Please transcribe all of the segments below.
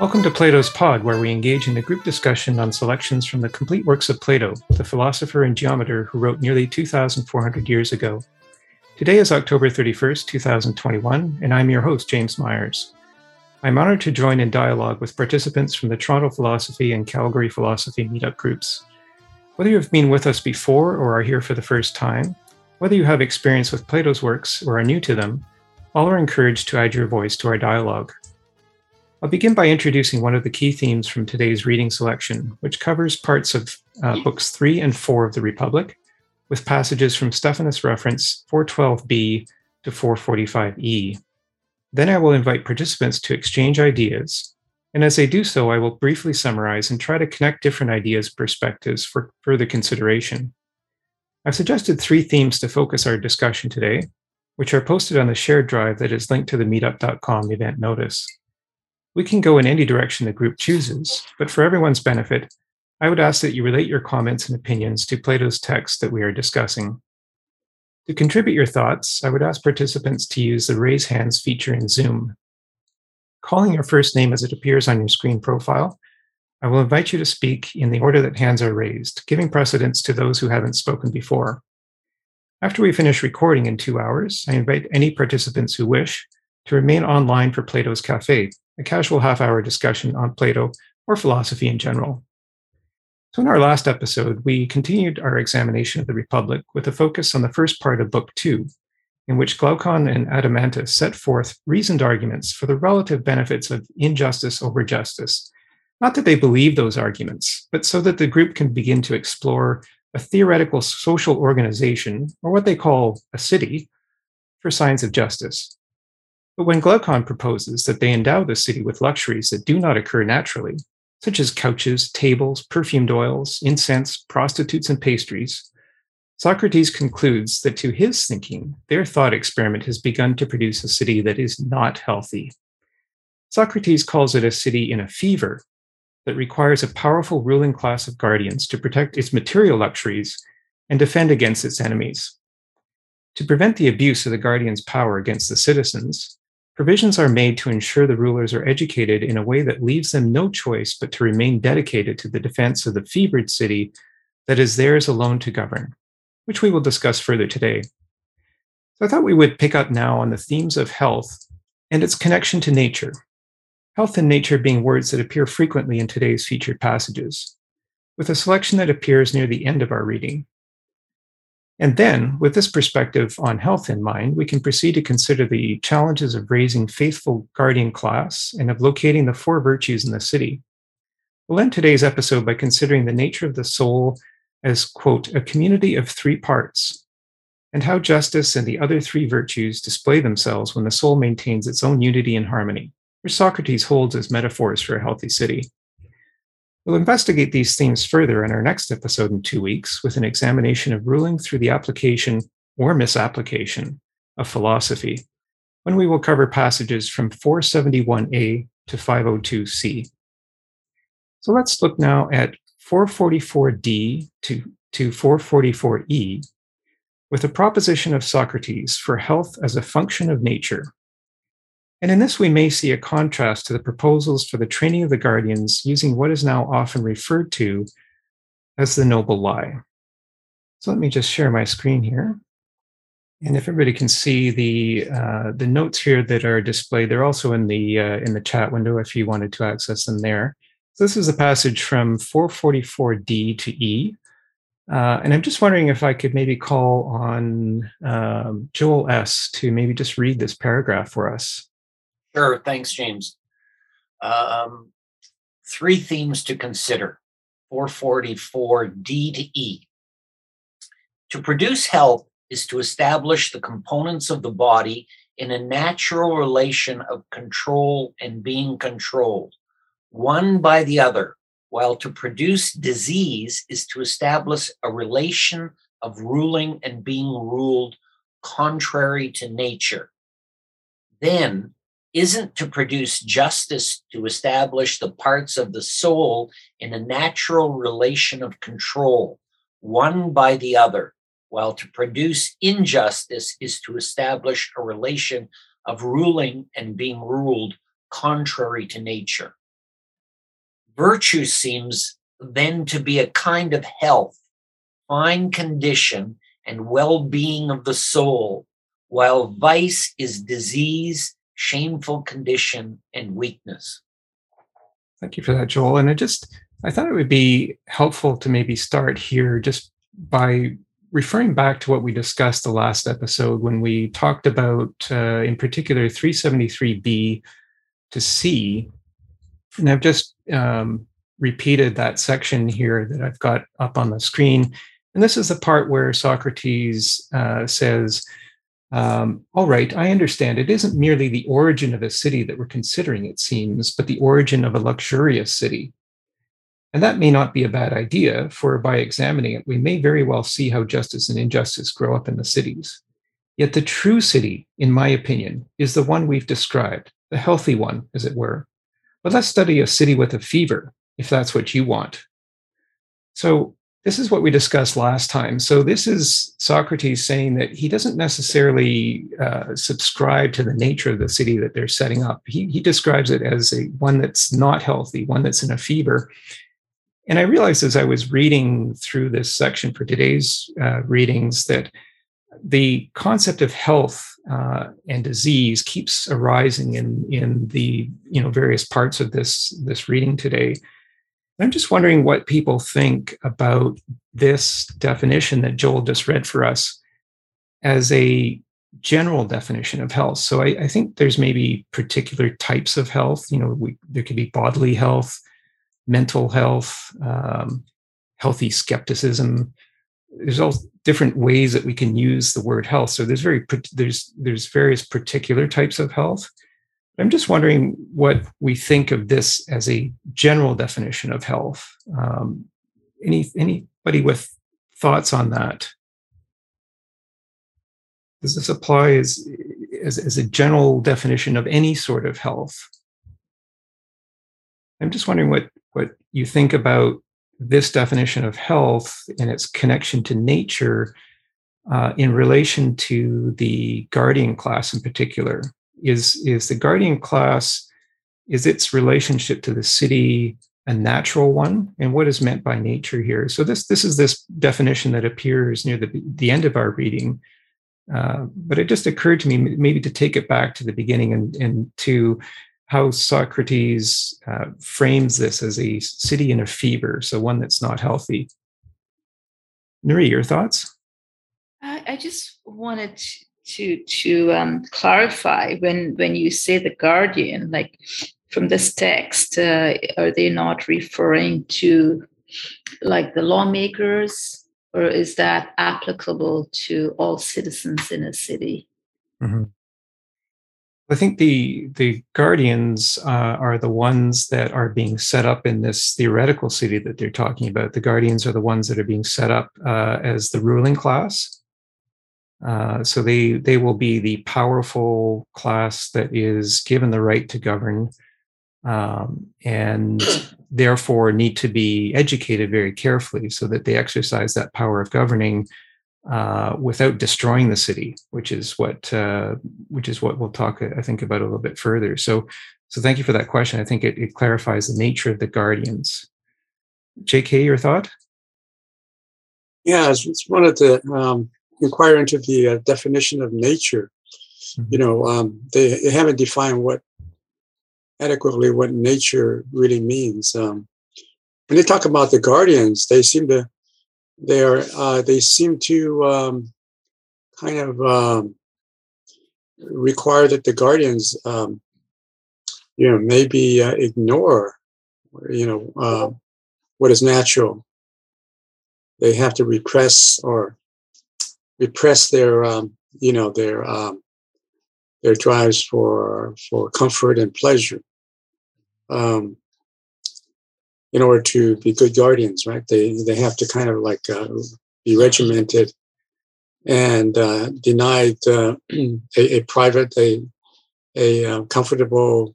Welcome to Plato's Pod, where we engage in a group discussion on selections from the complete works of Plato, the philosopher and geometer who wrote nearly 2,400 years ago. Today is October 31st, 2021, and I'm your host, James Myers. I'm honored to join in dialogue with participants from the Toronto Philosophy and Calgary Philosophy meetup groups. Whether you've been with us before or are here for the first time, whether you have experience with Plato's works or are new to them, all are encouraged to add your voice to our dialogue. I'll begin by introducing one of the key themes from today's reading selection, which covers parts of uh, books three and four of the Republic, with passages from Stephanus reference 412b to 445e. Then I will invite participants to exchange ideas, and as they do so, I will briefly summarize and try to connect different ideas and perspectives for further consideration. I've suggested three themes to focus our discussion today, which are posted on the shared drive that is linked to the meetup.com event notice. We can go in any direction the group chooses, but for everyone's benefit, I would ask that you relate your comments and opinions to Plato's text that we are discussing. To contribute your thoughts, I would ask participants to use the raise hands feature in Zoom. Calling your first name as it appears on your screen profile, I will invite you to speak in the order that hands are raised, giving precedence to those who haven't spoken before. After we finish recording in two hours, I invite any participants who wish to remain online for Plato's Cafe, a casual half hour discussion on Plato or philosophy in general. So, in our last episode, we continued our examination of the Republic with a focus on the first part of Book Two, in which Glaucon and Adeimantus set forth reasoned arguments for the relative benefits of injustice over justice. Not that they believe those arguments, but so that the group can begin to explore a theoretical social organization, or what they call a city, for signs of justice. But when Glaucon proposes that they endow the city with luxuries that do not occur naturally, such as couches, tables, perfumed oils, incense, prostitutes, and pastries, Socrates concludes that to his thinking, their thought experiment has begun to produce a city that is not healthy. Socrates calls it a city in a fever that requires a powerful ruling class of guardians to protect its material luxuries and defend against its enemies. To prevent the abuse of the guardian's power against the citizens, Provisions are made to ensure the rulers are educated in a way that leaves them no choice but to remain dedicated to the defense of the fevered city that is theirs alone to govern, which we will discuss further today. So I thought we would pick up now on the themes of health and its connection to nature. Health and nature being words that appear frequently in today's featured passages, with a selection that appears near the end of our reading, and then, with this perspective on health in mind, we can proceed to consider the challenges of raising faithful guardian class and of locating the four virtues in the city. We'll end today's episode by considering the nature of the soul as, quote, a community of three parts, and how justice and the other three virtues display themselves when the soul maintains its own unity and harmony, which Socrates holds as metaphors for a healthy city. We'll investigate these themes further in our next episode in two weeks with an examination of ruling through the application or misapplication of philosophy, when we will cover passages from 471a to 502c. So let's look now at 444d to, to 444e with a proposition of Socrates for health as a function of nature and in this, we may see a contrast to the proposals for the training of the guardians using what is now often referred to as the noble lie. So let me just share my screen here. And if everybody can see the uh, the notes here that are displayed, they're also in the uh, in the chat window if you wanted to access them there. So this is a passage from 444D to E. Uh, and I'm just wondering if I could maybe call on um, Joel S. to maybe just read this paragraph for us. Sure. Thanks, James. Um, three themes to consider 444 D to E. To produce health is to establish the components of the body in a natural relation of control and being controlled, one by the other, while to produce disease is to establish a relation of ruling and being ruled contrary to nature. Then isn't to produce justice to establish the parts of the soul in a natural relation of control, one by the other, while to produce injustice is to establish a relation of ruling and being ruled contrary to nature. Virtue seems then to be a kind of health, fine condition, and well being of the soul, while vice is disease, shameful condition, and weakness. Thank you for that, Joel. And I just, I thought it would be helpful to maybe start here just by referring back to what we discussed the last episode when we talked about, uh, in particular, 373b to C. And I've just um, repeated that section here that I've got up on the screen. And this is the part where Socrates uh, says, um, All right, I understand. It isn't merely the origin of a city that we're considering, it seems, but the origin of a luxurious city. And that may not be a bad idea, for by examining it, we may very well see how justice and injustice grow up in the cities. Yet the true city, in my opinion, is the one we've described, the healthy one, as it were. But let's study a city with a fever, if that's what you want. So, this is what we discussed last time. So, this is Socrates saying that he doesn't necessarily uh, subscribe to the nature of the city that they're setting up. He, he describes it as a one that's not healthy, one that's in a fever. And I realized as I was reading through this section for today's uh, readings that the concept of health uh, and disease keeps arising in in the you know various parts of this this reading today. I'm just wondering what people think about this definition that Joel just read for us as a general definition of health. So I, I think there's maybe particular types of health. You know, we, there could be bodily health, mental health, um, healthy skepticism. There's all different ways that we can use the word health. So there's very there's there's various particular types of health. I'm just wondering what we think of this as a general definition of health. Um, any anybody with thoughts on that? Does this apply as, as, as a general definition of any sort of health? I'm just wondering what what you think about this definition of health and its connection to nature uh, in relation to the guardian class in particular is is the guardian class is its relationship to the city a natural one and what is meant by nature here so this this is this definition that appears near the, the end of our reading uh, but it just occurred to me maybe to take it back to the beginning and, and to how Socrates uh, frames this as a city in a fever, so one that's not healthy. Nuri, your thoughts? I, I just wanted to to um, clarify when when you say the guardian, like from this text, uh, are they not referring to like the lawmakers, or is that applicable to all citizens in a city? Mm-hmm. I think the the guardians uh, are the ones that are being set up in this theoretical city that they're talking about. The guardians are the ones that are being set up uh, as the ruling class. Uh, so they they will be the powerful class that is given the right to govern, um, and therefore need to be educated very carefully so that they exercise that power of governing uh, without destroying the city, which is what uh, which is what we'll talk, I think, about a little bit further. So, so thank you for that question. I think it, it clarifies the nature of the guardians. J.K., your thought? Yeah, I just wanted to um, inquire into the uh, definition of nature. Mm-hmm. You know, um, they, they, haven't defined what adequately what nature really means. Um, when they talk about the guardians, they seem to they are uh, they seem to um, kind of um, require that the guardians um, you know maybe uh, ignore you know uh, what is natural they have to repress or repress their um, you know their um, their drives for for comfort and pleasure um, in order to be good guardians, right? They they have to kind of like uh, be regimented and uh, denied uh, a, a, private, a a uh, comfortable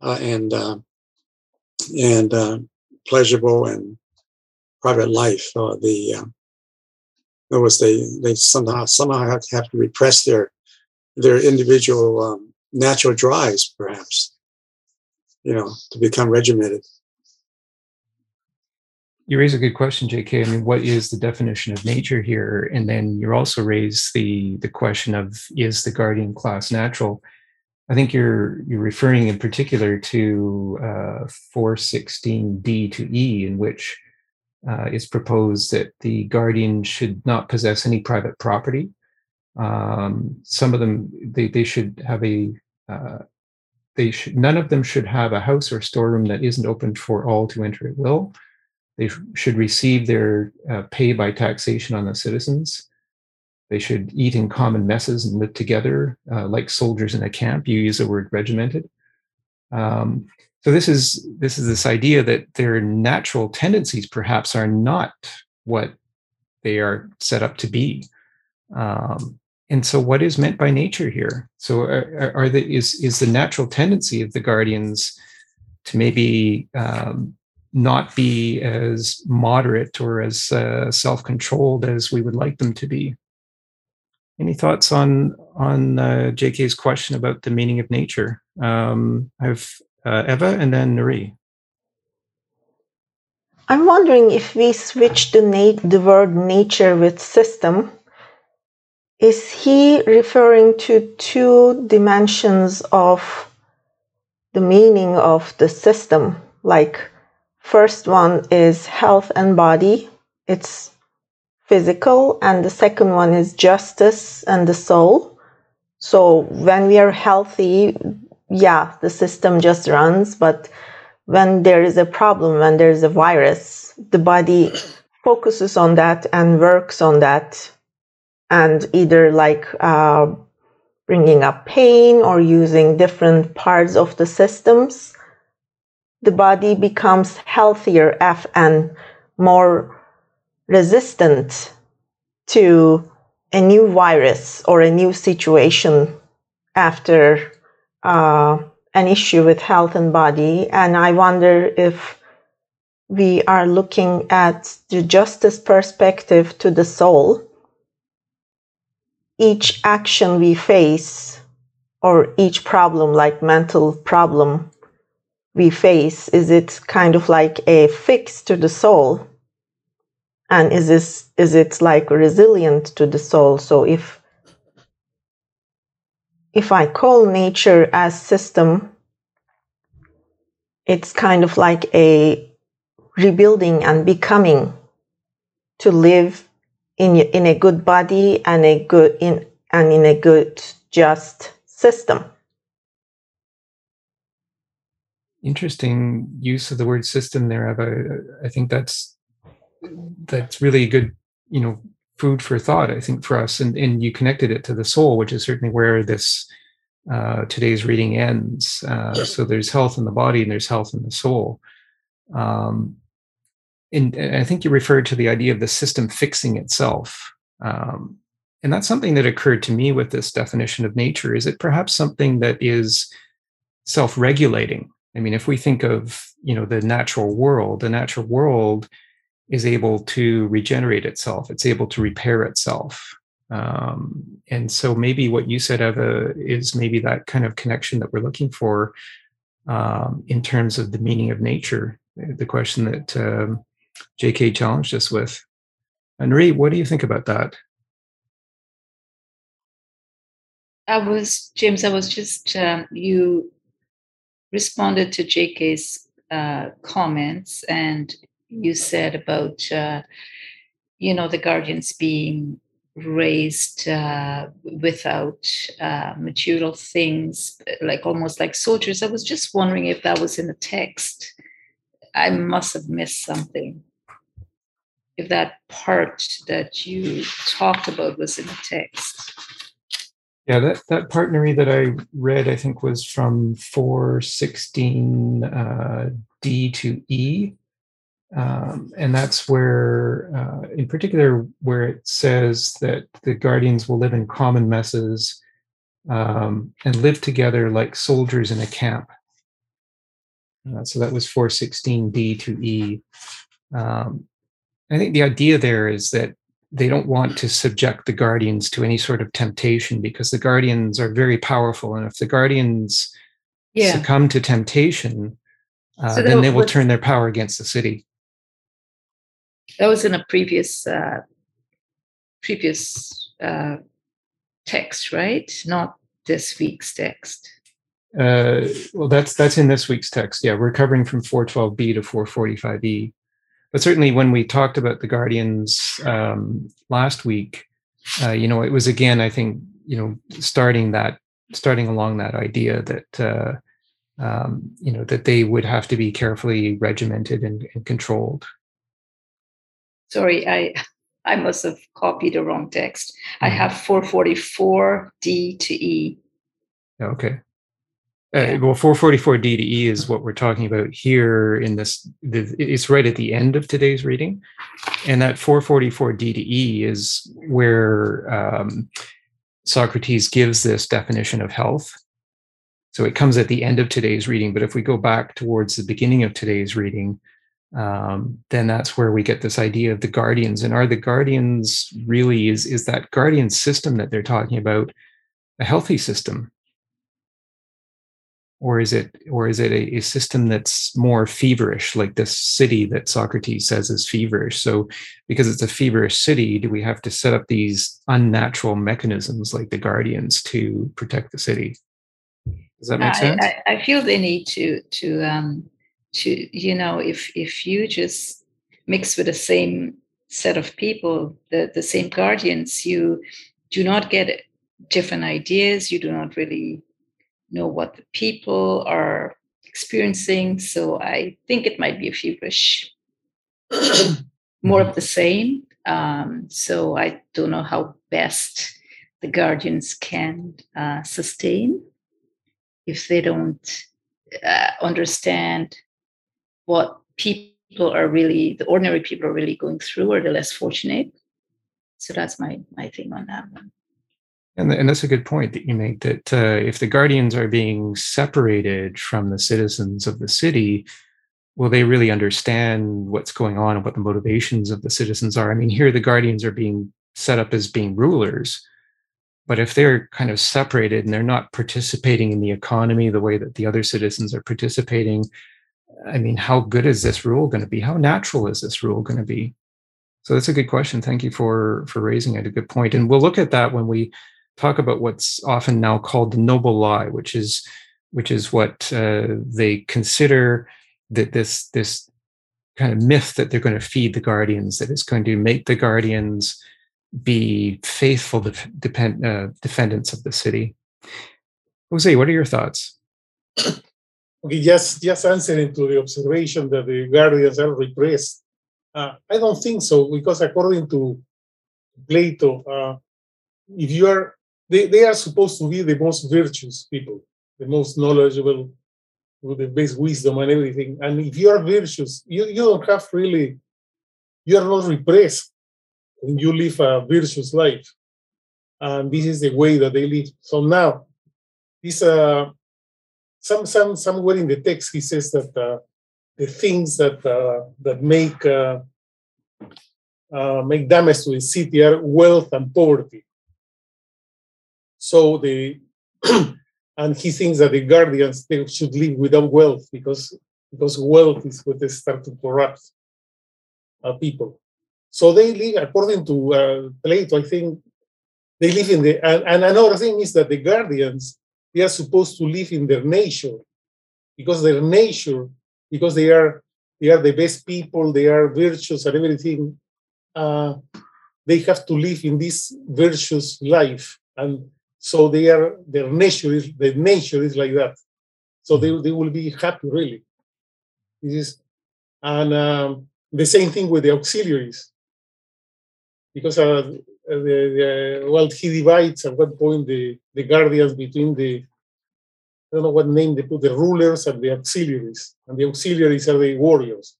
uh, and uh, and pleasurable and private life. the in other words, they they somehow somehow have to, have to repress their their individual um, natural drives, perhaps, you know, to become regimented. you raise a good question, J.K. I mean, what is the definition of nature here? And then you also raise the the question of is the guardian class natural? I think you're you're referring in particular to uh, 416D to E, in which uh, it's proposed that the guardian should not possess any private property. Um, some of them they they should have a uh, they should none of them should have a house or storeroom that isn't open for all to enter at will. They should receive their uh, pay by taxation on the citizens. They should eat in common messes and live together uh, like soldiers in a camp. You use the word regimented. Um, so this is this is this idea that their natural tendencies perhaps are not what they are set up to be. Um, and so, what is meant by nature here? So, are, are the is is the natural tendency of the guardians to maybe um, not be as moderate or as uh, self-controlled as we would like them to be? Any thoughts on on uh, JK's question about the meaning of nature? Um, I have uh, Eva and then Nuri. I'm wondering if we switch na- the word nature with system, is he referring to two dimensions of the meaning of the system? Like, first one is health and body, it's physical, and the second one is justice and the soul. So, when we are healthy, yeah, the system just runs, but when there is a problem, when there is a virus, the body focuses on that and works on that, and either like uh, bringing up pain or using different parts of the systems, the body becomes healthier and more resistant to a new virus or a new situation after uh, an issue with health and body. And I wonder if we are looking at the justice perspective to the soul. Each action we face, or each problem, like mental problem we face, is it kind of like a fix to the soul? And is this is it like resilient to the soul? So if if I call nature as system, it's kind of like a rebuilding and becoming to live in in a good body and a good in and in a good just system. Interesting use of the word system there, Eva. I think that's that's really good, you know, food for thought, I think, for us. And, and you connected it to the soul, which is certainly where this uh, today's reading ends. Uh, so there's health in the body and there's health in the soul. Um, and, and, I think you referred to the idea of the system fixing itself. Um, and that's something that occurred to me with this definition of nature. Is it perhaps something that is self-regulating? I mean, if we think of you know the natural world, the natural world is able to regenerate itself it's able to repair itself. Um, and so maybe what you said eva is maybe that kind of connection that we're looking for um, in terms of the meaning of nature the question that um, jk challenged us with. Nuri, what do you think about that? I was james i was just um, you responded to jk's uh, comments and you said about uh, you know the guardians being raised uh, without uh, material things like almost like soldiers. I was just wondering if that was in the text. I must have missed something. If that part that you talked about was in the text. Yeah that, that part Nuri that i read i think was from 416 uh, d to e um, and that's where, uh, in particular, where it says that the guardians will live in common messes um, and live together like soldiers in a camp. Uh, so that was 416D to E. Um, I think the idea there is that they don't want to subject the guardians to any sort of temptation because the guardians are very powerful. And if the guardians yeah. succumb to temptation, uh, so then they will turn their power against the city. That was in a previous uh, previous uh, text, right? Not this week's text. Uh, well, that's that's in this week's text. Yeah, we're covering from 412b to 445e. But certainly, when we talked about the Guardians um, last week, uh, you know, it was again, I think, you know, starting that, starting along that idea that, uh, um, you know, that they would have to be carefully regimented and, and controlled. Sorry, I I must have copied the wrong text. Mm-hmm. I have 444 D to E. Okay. Uh, well, 444 D to E is what we're talking about here in this. The, it's right at the end of today's reading. And that 444 D to E is where um, Socrates gives this definition of health. So it comes at the end of today's reading. But if we go back towards the beginning of today's reading, um, then that's where we get this idea of the guardians. And are the guardians really, is, is that guardian system that they're talking about a healthy system? or is it or is it a, a, system that's more feverish like this city that socrates says is feverish so because it's a feverish city do we have to set up these unnatural mechanisms like the guardians to protect the city does that make sense i, I feel they need to to um to you know if if you just mix with the same set of people the the same guardians you do not get different ideas you do not really know what the people are experiencing. So I think it might be a feverish, more of the same. Um, so I don't know how best the guardians can uh, sustain if they don't uh, understand what people are really, the ordinary people are really going through, or the less fortunate. So that's my my thing on that one. And, and that's a good point that you make that uh, if the guardians are being separated from the citizens of the city, will they really understand what's going on and what the motivations of the citizens are? I mean, here the guardians are being set up as being rulers, but if they're kind of separated and they're not participating in the economy the way that the other citizens are participating, I mean, how good is this rule going to be? How natural is this rule going to be? So that's a good question. Thank you for for raising it. A good point, and we'll look at that when we talk about what's often now called the noble lie, which is which is what uh, they consider that this this kind of myth that they're going to feed the guardians that is going to make the guardians be faithful def- depend, uh, defendants of the city. Jose, what are your thoughts? Okay, just just answering to the observation that the guardians are repressed. Uh, I don't think so because according to Plato, uh, if you are they, they are supposed to be the most virtuous people, the most knowledgeable, with the best wisdom and everything. And if you are virtuous, you, you don't have really, you are not repressed you live a virtuous life. And this is the way that they live. So now, this uh, some some somewhere in the text he says that uh, the things that uh, that make uh, uh, make damage to the city are wealth and poverty. So the and he thinks that the guardians they should live without wealth because because wealth is what they start to corrupt uh, people. So they live according to uh, Plato. I think they live in the and, and another thing is that the guardians they are supposed to live in their nature because their nature because they are they are the best people they are virtuous and everything uh, they have to live in this virtuous life and so they are their nature is the nature is like that. So they, they will be happy really. This is and um, the same thing with the auxiliaries. Because uh, the, the, well, he divides at one point the, the guardians between the I don't know what name they put the rulers and the auxiliaries, and the auxiliaries are the warriors.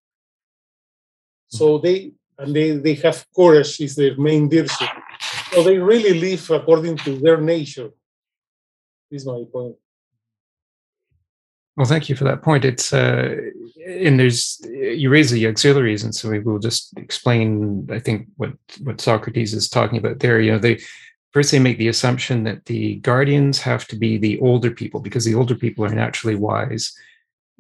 So they and they, they have courage is their main virtue. So they really live according to their nature. Is my point. Well, thank you for that point. It's uh, and there's you raise the auxiliaries, and so we will just explain. I think what what Socrates is talking about there. You know, they first they make the assumption that the guardians have to be the older people because the older people are naturally wise,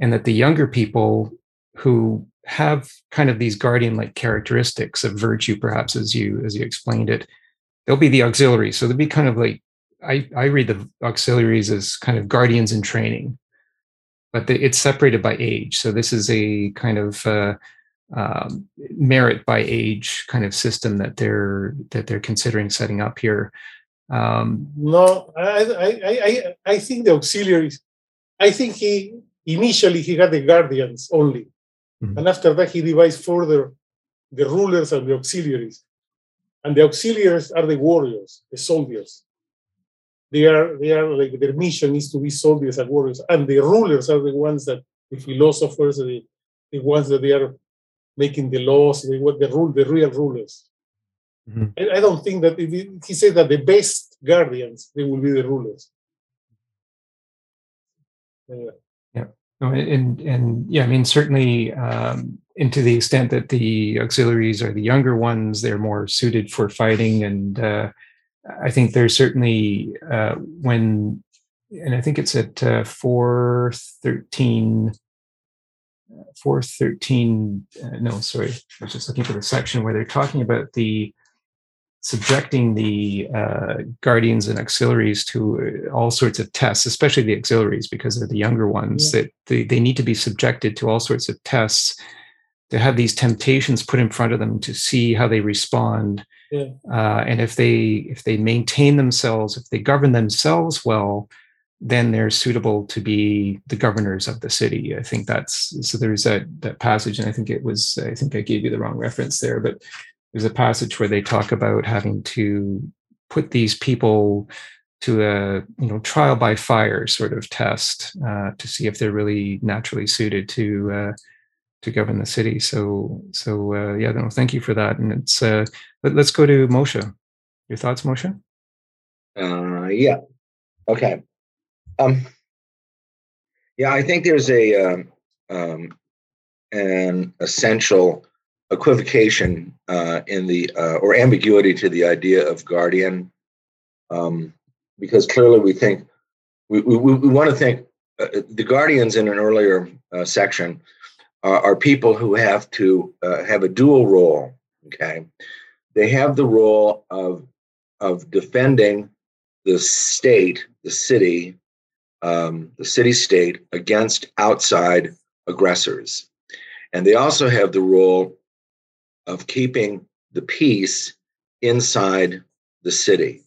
and that the younger people who have kind of these guardian-like characteristics of virtue, perhaps as you as you explained it. They'll be the auxiliaries. So they'll be kind of like I, I read the auxiliaries as kind of guardians in training, but the, it's separated by age. So this is a kind of uh, um, merit by age kind of system that they're that they're considering setting up here. Um, no, I, I, I, I think the auxiliaries. I think he initially he had the guardians only, mm-hmm. and after that he devised further the rulers and the auxiliaries, and the auxiliaries are the warriors, the soldiers. They are they are like their mission is to be soldiers and warriors, and the rulers are the ones that the philosophers, the the ones that they are making the laws, the the rule, the real rulers. Mm-hmm. I, I, don't think that it, he said that the best guardians they will be the rulers. Anyway. Yeah. and and yeah, I mean certainly, um, and to the extent that the auxiliaries are the younger ones, they're more suited for fighting, and uh, I think there's certainly uh, when, and I think it's at uh, four thirteen 413 uh, no sorry i was just looking for the section where they're talking about the subjecting the uh, guardians and auxiliaries to uh, all sorts of tests especially the auxiliaries because they're the younger ones yeah. that they, they need to be subjected to all sorts of tests to have these temptations put in front of them to see how they respond yeah. uh, and if they if they maintain themselves if they govern themselves well then they're suitable to be the governors of the city. I think that's so. There's that that passage, and I think it was. I think I gave you the wrong reference there, but there's a passage where they talk about having to put these people to a you know trial by fire sort of test uh, to see if they're really naturally suited to uh, to govern the city. So so uh, yeah, no, thank you for that. And it's uh, let, us go to Moshe. Your thoughts, Moshe? Uh, yeah. Okay. Um, yeah, I think there's a um, um, an essential equivocation uh, in the uh, or ambiguity to the idea of guardian, um, because clearly we think we we, we want to think uh, the guardians in an earlier uh, section are, are, people who have to uh, have a dual role. Okay, they have the role of of defending the state, the city, um, the city state against outside aggressors. And they also have the role of keeping the peace inside the city.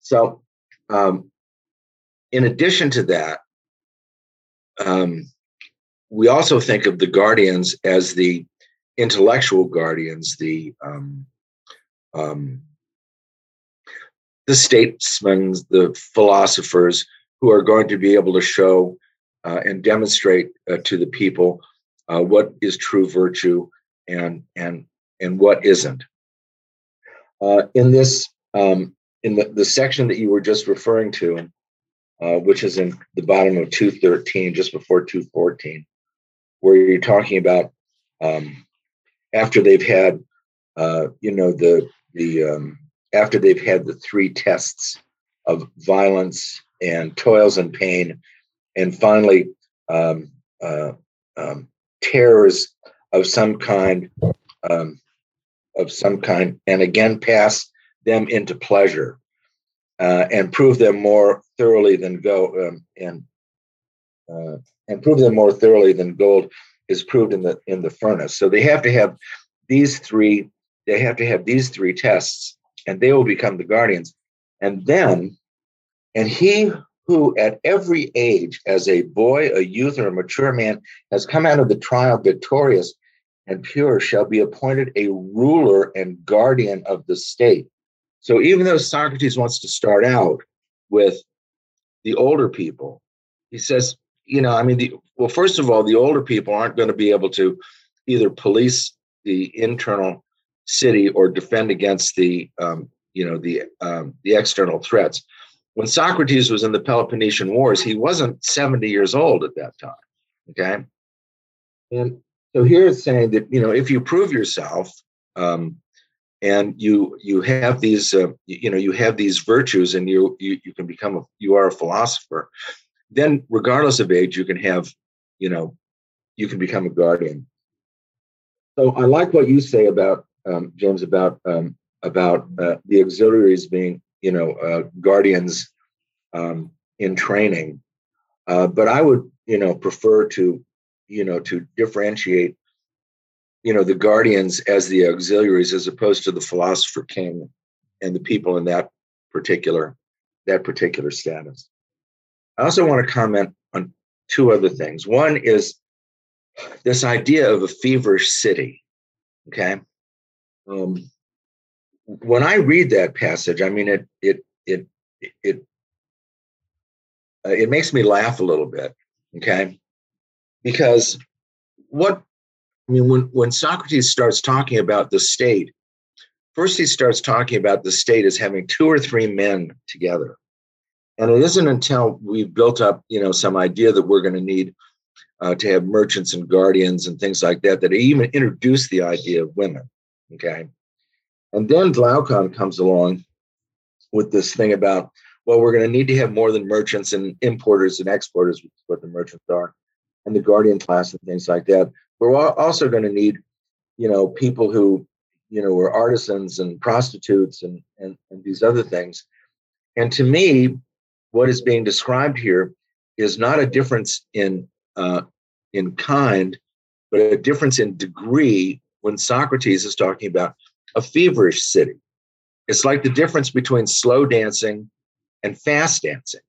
So, um, in addition to that, um, we also think of the guardians as the intellectual guardians, the um, um the statesmen, the philosophers who are going to be able to show uh, and demonstrate uh, to the people uh, what is true virtue and and and what isn't. Uh, in this, um, in the, the section that you were just referring to, uh, which is in the bottom of 213, just before 214, where you're talking about um, after they've had, uh, you know, the the um, after they've had the three tests of violence, and toils and pain, and finally um, uh, um, terrors of some kind, um, of some kind, and again pass them into pleasure uh, and prove them more thoroughly than go um, and uh, and prove them more thoroughly than gold is proved in the in the furnace. So they have to have these three. They have to have these three tests, and they will become the guardians. And then and he who at every age, as a boy, a youth, or a mature man, has come out of the trial victorious and pure, shall be appointed a ruler and guardian of the state. So even though Socrates wants to start out with the older people, he says, you know, I mean, the, well, first of all, the older people aren't going to be able to either police the internal city or defend against the, um, you know, the um, the external threats when Socrates was in the Peloponnesian Wars, he wasn't 70 years old at that time. Okay. And so here it's saying that, you know, if you prove yourself, um, and you you have these uh, you know you have these virtues and you you, you can become a you are a philosopher then regardless of age you can have you know you can become a guardian So I like what you say about um, James about um, about uh, the auxiliaries being, you know, uh, guardians um, in training. Uh, but I would, you know, prefer to, you know, to differentiate, you know, the guardians as the auxiliaries as opposed to the philosopher king and the people in that particular that particular status. I also want to comment on two other things. One is this idea of a feverish city. Okay. Um, when I read that passage, I mean, it, it, it, it, uh, it makes me laugh a little bit. Okay. Because what, I mean, when, when Socrates starts talking about the state, first he starts talking about the state as having two or three men together. And it isn't until we've built up, you know, some idea that we're going to need uh, to have merchants and guardians and things like that, that even introduced the idea of women. Okay. And then Glaucon comes along with this thing about, well, we're going to need to have more than merchants and importers and exporters, which is what the merchants are, and the guardian class and things like that. We're also going to need, you know, people who, you know, were artisans and prostitutes and, and, and these other things. And to me, what is being described here is not a difference in uh, in kind, but a difference in degree when Socrates is talking about a feverish city. It's like the difference between slow dancing and fast dancing.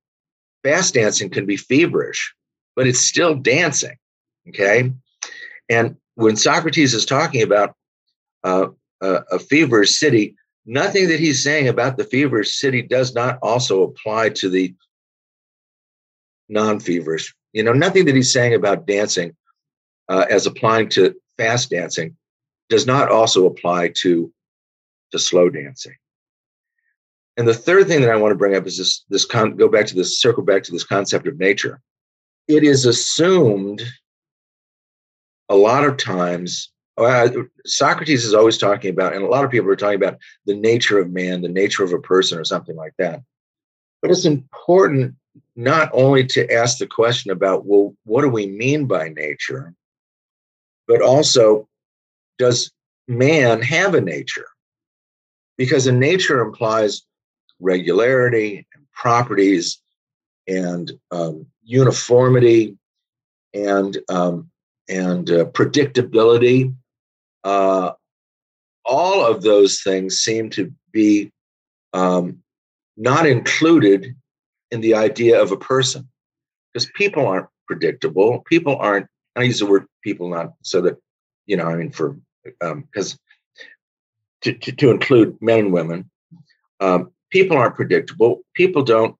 Fast dancing can be feverish, but it's still dancing. Okay. And when Socrates is talking about uh, a, a feverish city, nothing that he's saying about the feverish city does not also apply to the non-feverish. You know, nothing that he's saying about dancing uh, as applying to fast dancing does not also apply to to slow dancing. And the third thing that I want to bring up is this this con- go back to this circle back to this concept of nature. It is assumed a lot of times uh, Socrates is always talking about, and a lot of people are talking about the nature of man, the nature of a person, or something like that. But it's important not only to ask the question about, well, what do we mean by nature, but also, does man have a nature? Because a nature implies regularity and properties and um, uniformity and um, and uh, predictability. Uh, all of those things seem to be um, not included in the idea of a person because people aren't predictable. People aren't. I use the word people not so that you know. I mean, for because um, to, to, to include men and women, um, people aren't predictable. People don't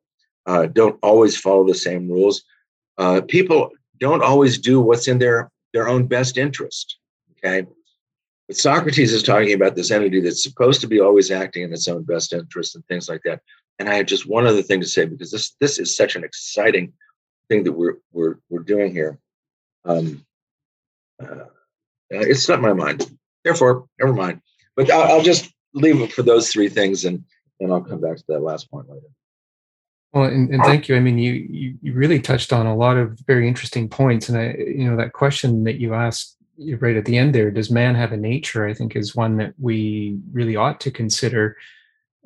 uh, don't always follow the same rules. Uh, people don't always do what's in their their own best interest. Okay. But Socrates is talking about this entity that's supposed to be always acting in its own best interest and things like that. And I have just one other thing to say because this this is such an exciting thing that we're we're we're doing here. Um, uh, it my mind. Therefore, never mind. But I'll, I'll just leave it for those three things, and and I'll come back to that last point later. Well, and, and, thank you. I mean, you, you, you really touched on a lot of very interesting points, and I, you know, that question that you asked right at the end there, does man have a nature? I think is one that we really ought to consider.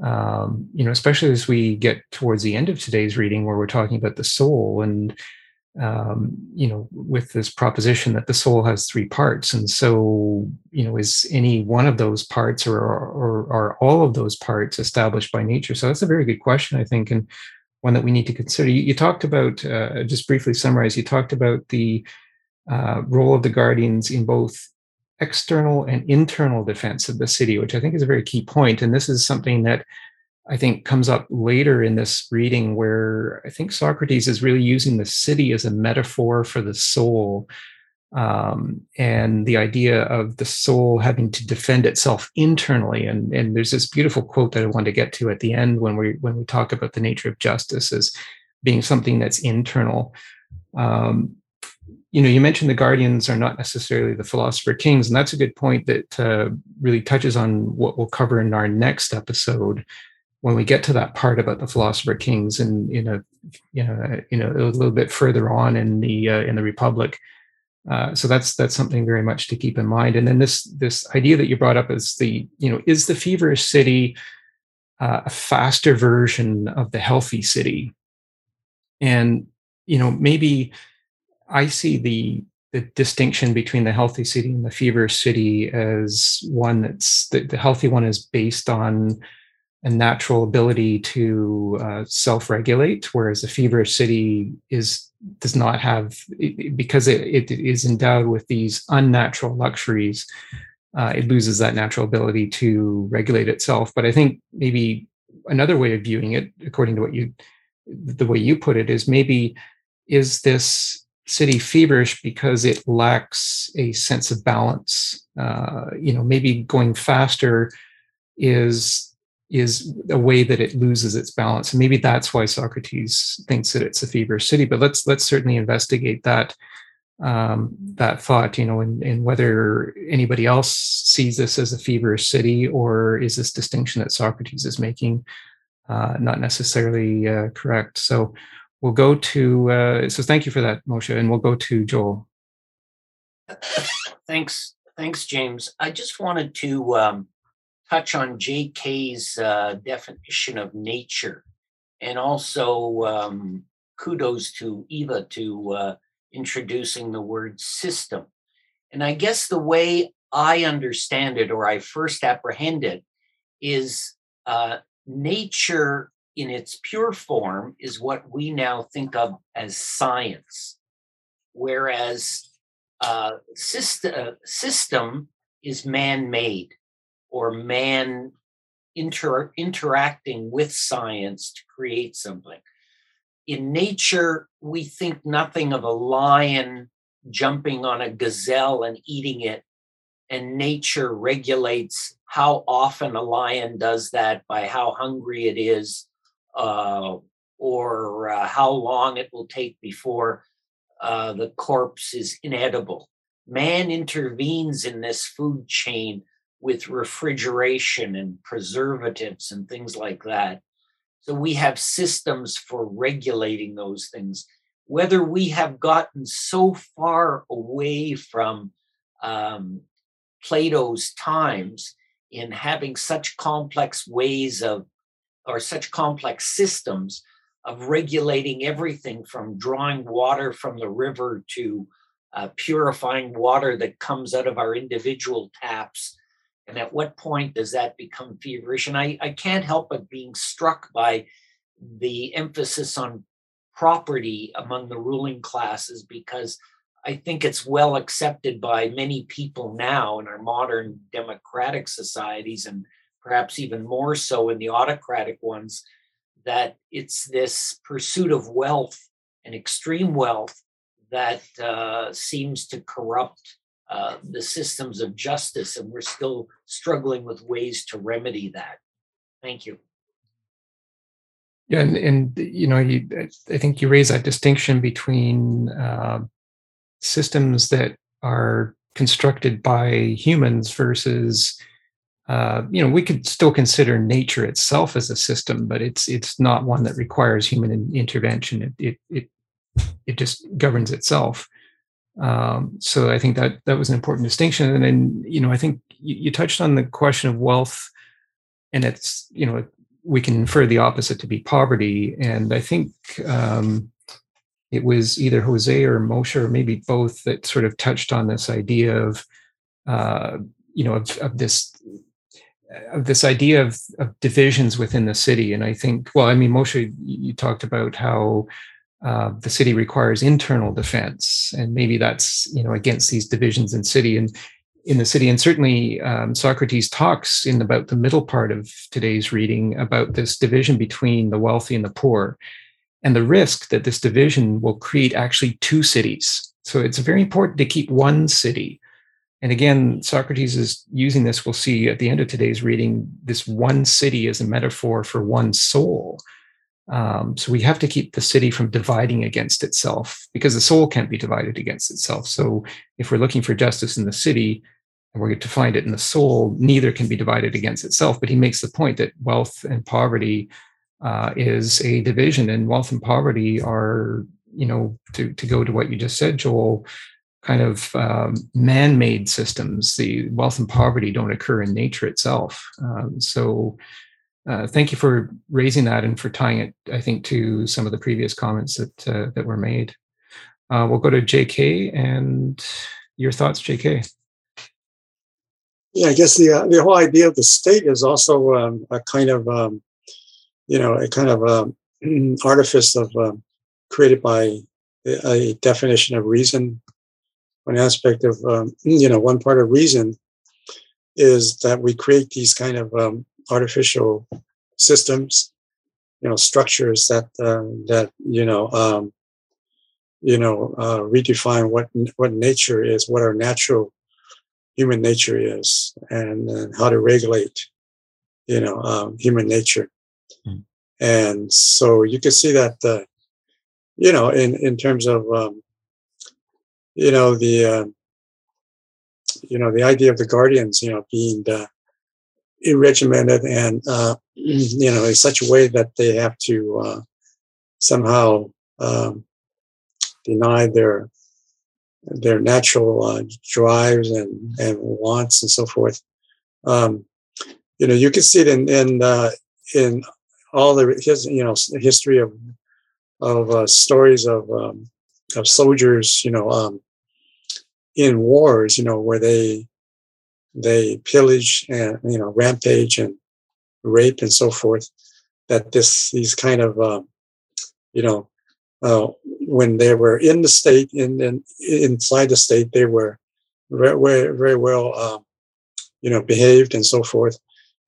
Um, you know, especially as we get towards the end of today's reading, where we're talking about the soul, and um, you know, with this proposition that the soul has three parts, and so you know, is any one of those parts, or or are all of those parts established by nature? So that's a very good question, I think, and one that we need to consider. You, you talked about, uh, just briefly summarize, you talked about the uh, role of the guardians in both external and internal defense of the city, which I think is a very key point. And this is something that I think comes up later in this reading, where I think Socrates is really using the city as a metaphor for the soul. Um, and the idea of the soul having to defend itself internally. And, and there's this beautiful quote that I want to get to at the end when we when we talk about the nature of justice as being something that's internal. Um, you know, you mentioned the guardians are not necessarily the philosopher kings, and that's a good point that uh, really touches on what we'll cover in our next episode when we get to that part about the philosopher kings, and you know, you know, you know, a little bit further on in the uh, in the Republic Uh, so that's that's something very much to keep in mind. And then this this idea that you brought up is the you know is the feverish city uh, a faster version of the healthy city? And you know maybe I see the the distinction between the healthy city and the feverish city as one that's the, the healthy one is based on a natural ability to uh, self-regulate, whereas the feverish city is does not have because it, it is endowed with these unnatural luxuries. Uh, it loses that natural ability to regulate itself. But I think maybe another way of viewing it, according to what you, the way you put it, is maybe is this city feverish because it lacks a sense of balance. Uh, you know, maybe going faster is is a way that it loses its balance, and maybe that's why Socrates thinks that it's a feverish city. But let's let's certainly investigate that um, that thought. You know, and, whether anybody else sees this as a feverish city or is this distinction that Socrates is making uh, not necessarily uh, correct. So we'll go to uh, so thank you for that moshe and we'll go to joel. Thanks thanks james. I just wanted to um, touch on jk's uh, definition of nature and also um, kudos to eva to uh, introducing the word system. And i guess the way i understand it or i first apprehend it is uh, nature in its pure form is what we now think of as science, whereas uh, system, uh, system is man made or man inter- interacting with science to create something. In nature, we think nothing of a lion jumping on a gazelle and eating it, and nature regulates how often a lion does that by how hungry it is uh, or uh, how long it will take before uh, the corpse is inedible. Man intervenes in this food chain with refrigeration and preservatives and things like that. So we have systems for regulating those things. Whether we have gotten so far away from um, Plato's times in having such complex ways of or such complex systems of regulating everything from drawing water from the river to uh, purifying water that comes out of our individual taps. And at what point does that become feverish? And I, I can't help but being struck by the emphasis on property among the ruling classes because I think it's well accepted by many people now in our modern democratic societies and perhaps even more so in the autocratic ones, that it's this pursuit of wealth and extreme wealth that uh, seems to corrupt uh, the systems of justice, and we're still struggling with ways to remedy that. Thank you. Yeah, and, and you know, you, I think you raise that distinction between uh, systems that are constructed by humans versus uh, you know, we could still consider nature itself as a system, but it's it's not one that requires human in, intervention. It, it it it just governs itself. Um, so I think that that was an important distinction. And then you know, I think you, you touched on the question of wealth, and it's you know we can infer the opposite to be poverty. And I think um, it was either Jose or Moshe or maybe both that sort of touched on this idea of uh, you know of, of this this idea of, of divisions within the city. And I think, well, I mean, Moshe, you talked about how uh, the city requires internal defense, and maybe that's you know against these divisions in city and in the city. And certainly, um, Socrates talks in about the middle part of today's reading about this division between the wealthy and the poor, and the risk that this division will create actually two cities. So it's very important to keep one city and again, Socrates is using this, we'll see at the end of today's reading, this one city as a metaphor for one soul. Um, so we have to keep the city from dividing against itself because the soul can't be divided against itself. So if we're looking for justice in the city and we're going to find it in the soul, neither can be divided against itself. But he makes the point that wealth and poverty uh, is a division, and wealth and poverty are, you know, to, to go to what you just said, Joel, kind of um, man-made systems. The wealth and poverty don't occur in nature itself. Um, so, uh, thank you for raising that and for tying it, I think, to some of the previous comments that uh, that were made. Uh, we'll go to J.K. and your thoughts, J.K. Yeah, I guess the uh, the whole idea of the state is also um, a kind of um, you know a kind of um, artifice of um, created by a definition of reason. One aspect of um, you know one part of reason is that we create these kind of um, artificial systems, you know, structures that uh, that you know you know uh, redefine what what nature is, what our natural human nature is and, and how to regulate, you know, um, human nature. Mm. And so you can see that, uh, you know, in, in terms of, um, you know, the, uh, you know, the idea of the guardians, you know, being uh, irregimented and, uh, you know, in such a way that they have to uh, somehow um, deny their their natural uh, drives and, and wants and so forth. Um, you know, you can see it in in uh, in all the his you know history of of uh, stories of um, of soldiers. You know, um, in wars. You know, where they they pillage and you know rampage and rape and so forth. That this these kind of um, you know uh, when they were in the state, in, in inside the state, they were very, very, well, um, you know, behaved and so forth,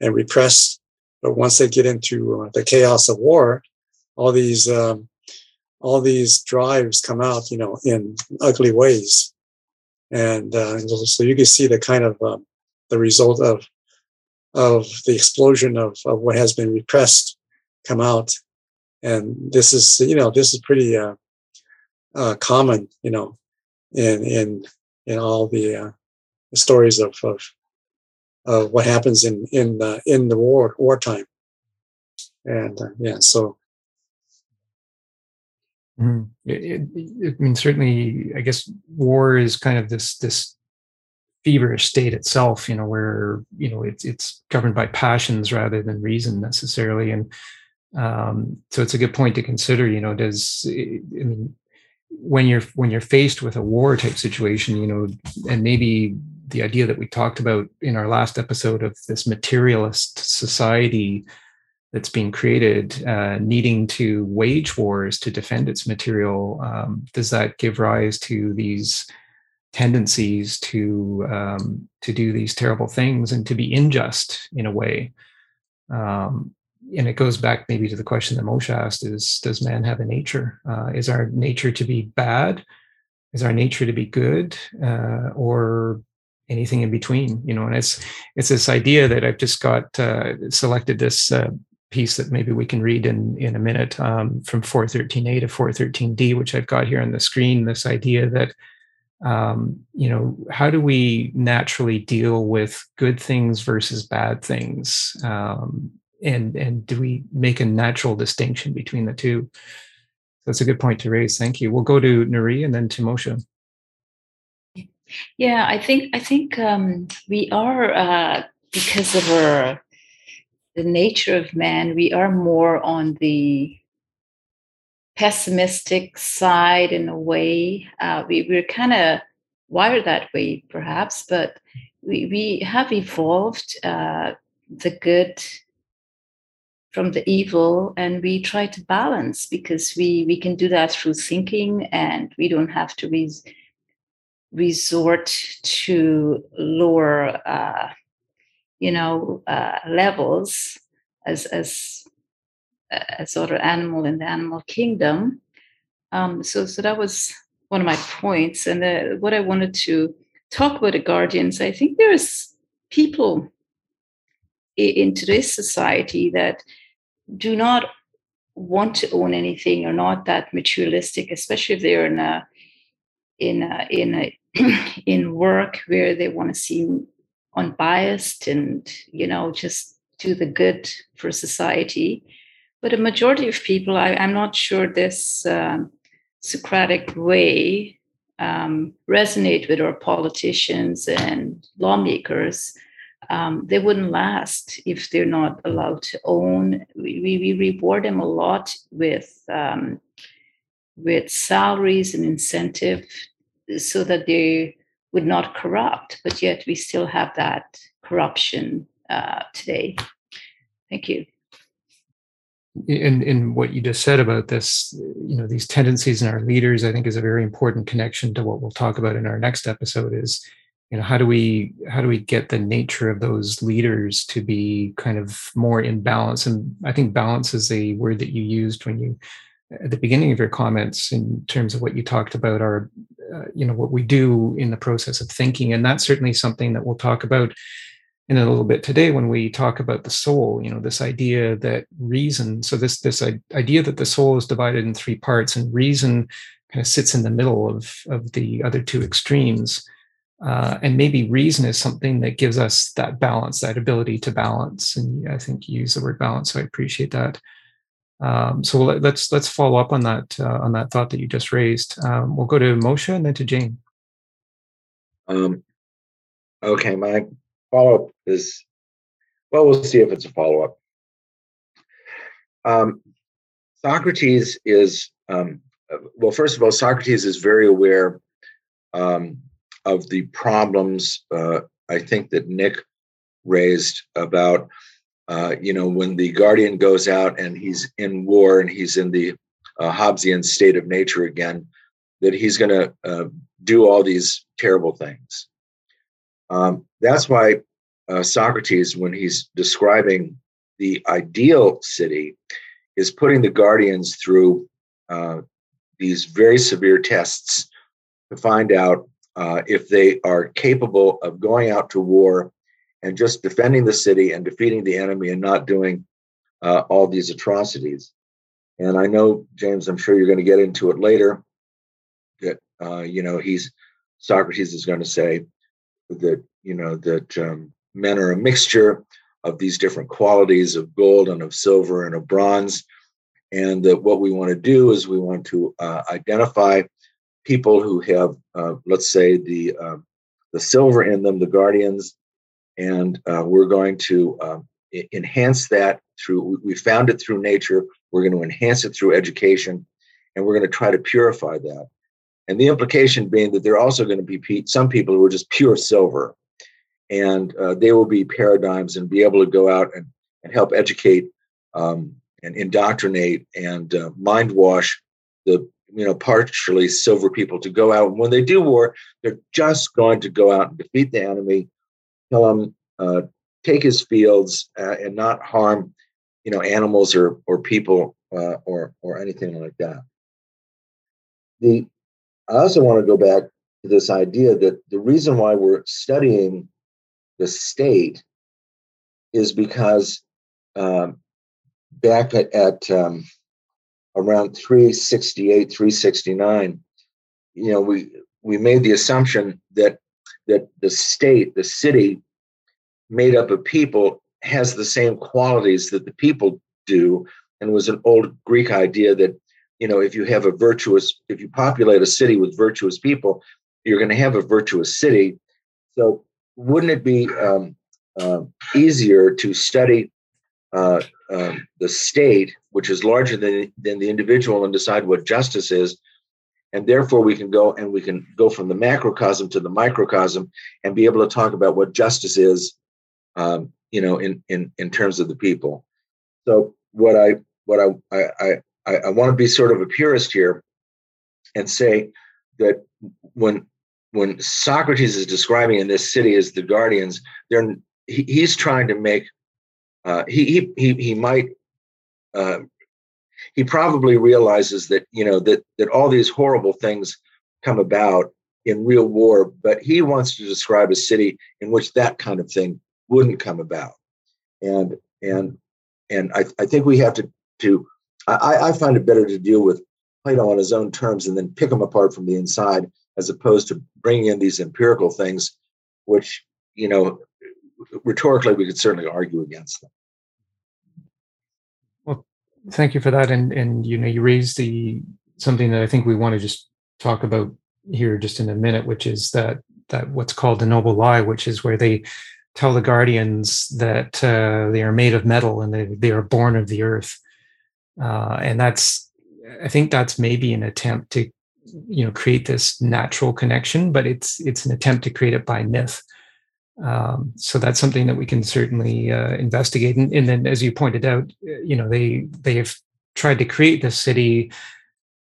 and repressed. But once they get into uh, the chaos of war, all these um, all these drives come out, you know, in ugly ways, and, uh, so you can see the kind of um, the result of of the explosion of, of what has been repressed come out and this is you know this is pretty uh, uh, common, you know, in in in all the, uh, stories of, of of what happens in in the in the war wartime, and uh, yeah, so. Mm-hmm. It, it, I mean, certainly, I guess war is kind of this this feverish state itself, you know, where you know it's it's governed by passions rather than reason necessarily, and um, so it's a good point to consider. You know, does I mean when you're when you're faced with a war type situation, you know, and maybe the idea that we talked about in our last episode of this materialist society that's being created, uh, needing to wage wars to defend its material, um, does that give rise to these tendencies to um, to do these terrible things and to be unjust in a way? Um, and it goes back maybe to the question that Moshe asked: Is does man have a nature? Uh, is our nature to be bad? Is our nature to be good, uh, or anything in between? You know, and it's it's this idea that I've just got uh, selected this uh, piece that maybe we can read in in a minute um, from 413a to 413d, which I've got here on the screen. This idea that um, you know, how do we naturally deal with good things versus bad things? Um, and and do we make a natural distinction between the two? That's a good point to raise. Thank you. We'll go to Nuri and then to Moshe. Yeah, I think I think um, we are uh, because of our the nature of man. We are more on the pessimistic side in a way. Uh, we we're kind of wired that way, perhaps, but we we have evolved uh, the good from the evil and we try to balance because we we can do that through thinking and we don't have to res- resort to lower uh, you know uh, levels as as a sort of animal in the animal kingdom. Um, so so that was one of my points. And the, what i wanted to talk about the guardians i think there's people in today's society that do not want to own anything or not that materialistic, especially if they're in a in a, in a in work where they want to seem unbiased and you know just do the good for society. But a majority of people, I, am not sure this um, Socratic way um, resonate with our politicians and lawmakers, um, they wouldn't last if they're not allowed to own. We, we, reward them a lot with um, with salaries and incentive so that they would not corrupt, but yet we still have that corruption uh, today. Thank you in in what you just said about this you know these tendencies in our leaders i think is a very important connection to what we'll talk about in our next episode is you know how do we how do we get the nature of those leaders to be kind of more in balance and i think balance is a word that you used when you at the beginning of your comments in terms of what you talked about our uh, you know what we do in the process of thinking and that's certainly something that we'll talk about in a little bit today when we talk about the soul you know this idea that reason so this this idea that the soul is divided in three parts and reason kind of sits in the middle of of the other two extremes uh, and maybe reason is something that gives us that balance that ability to balance and i think you use the word balance so i appreciate that um, so let, us let's follow up on that uh, on that thought that you just raised um, we'll go to moshe and then to jane um, okay my follow up is, well, we'll see if it's a follow up. Um, Socrates is, um, well, first of all, Socrates is very aware um, of the problems uh, I think that Nick raised about, uh, you know, when the guardian goes out and he's in war and he's in the uh, Hobbesian state of nature again, that he's going to uh, do all these terrible things. Um, that's why uh, Socrates, when he's describing the ideal city, is putting the guardians through uh, these very severe tests to find out uh, if they are capable of going out to war and just defending the city and defeating the enemy and not doing uh, all these atrocities. And I know, James, I'm sure you're going to get into it later. That uh, you know, he's Socrates is going to say that you know that um, men are a mixture of these different qualities of gold and of silver and of bronze. And that what we want to do is we want to uh, identify people who have, uh, let's say, the uh, the silver in them, the guardians, and uh, we're going to um, enhance that through. We found it through nature. We're going to enhance it through education, and we're going to try to purify that. And the implication being that there are also going to be some people who are just pure silver, and uh, they will be paradigms and be able to go out and, and help educate um, and indoctrinate and uh, mind wash the you know partially silver people to go out and when they do war they're just going to go out and defeat the enemy kill him uh, take his fields uh, and not harm you know animals or or people uh, or or anything like that. The i also want to go back to this idea that the reason why we're studying the state is because um, back at, at um, around 368 369 you know we we made the assumption that that the state the city made up of people has the same qualities that the people do and was an old greek idea that you know if you have a virtuous if you populate a city with virtuous people you're going to have a virtuous city so wouldn't it be um, uh, easier to study uh, uh, the state, which is larger than, than the individual, and decide what justice is? And therefore, we can go and we can go from the macrocosm to the microcosm and be able to talk about what justice is, um, you know, in, in, in terms of the people. So, what I what I I, I, I want to be sort of a purist here and say that when when Socrates is describing in this city as the guardians, they're he, he's trying to make uh, he he he might uh, he probably realizes that you know that that all these horrible things come about in real war, but he wants to describe a city in which that kind of thing wouldn't come about, and and and I, I think we have to to I, I find it better to deal with Plato on his own terms and then pick them apart from the inside as opposed to bringing in these empirical things, which, you know, rhetorically we could certainly argue against them. Thank you for that. And, and, you know, you raised the, something that I think we want to just talk about here just in a minute, which is that that what's called the noble lie, which is where they tell the guardians that uh, they are made of metal and they, they are born of the earth. Uh, and that's, I think that's maybe an attempt to, you know, create this natural connection, but it's it's an attempt to create it by myth. Um, so that's something that we can certainly uh, investigate. And, and, then, as you pointed out, you know, they they have tried to create this city,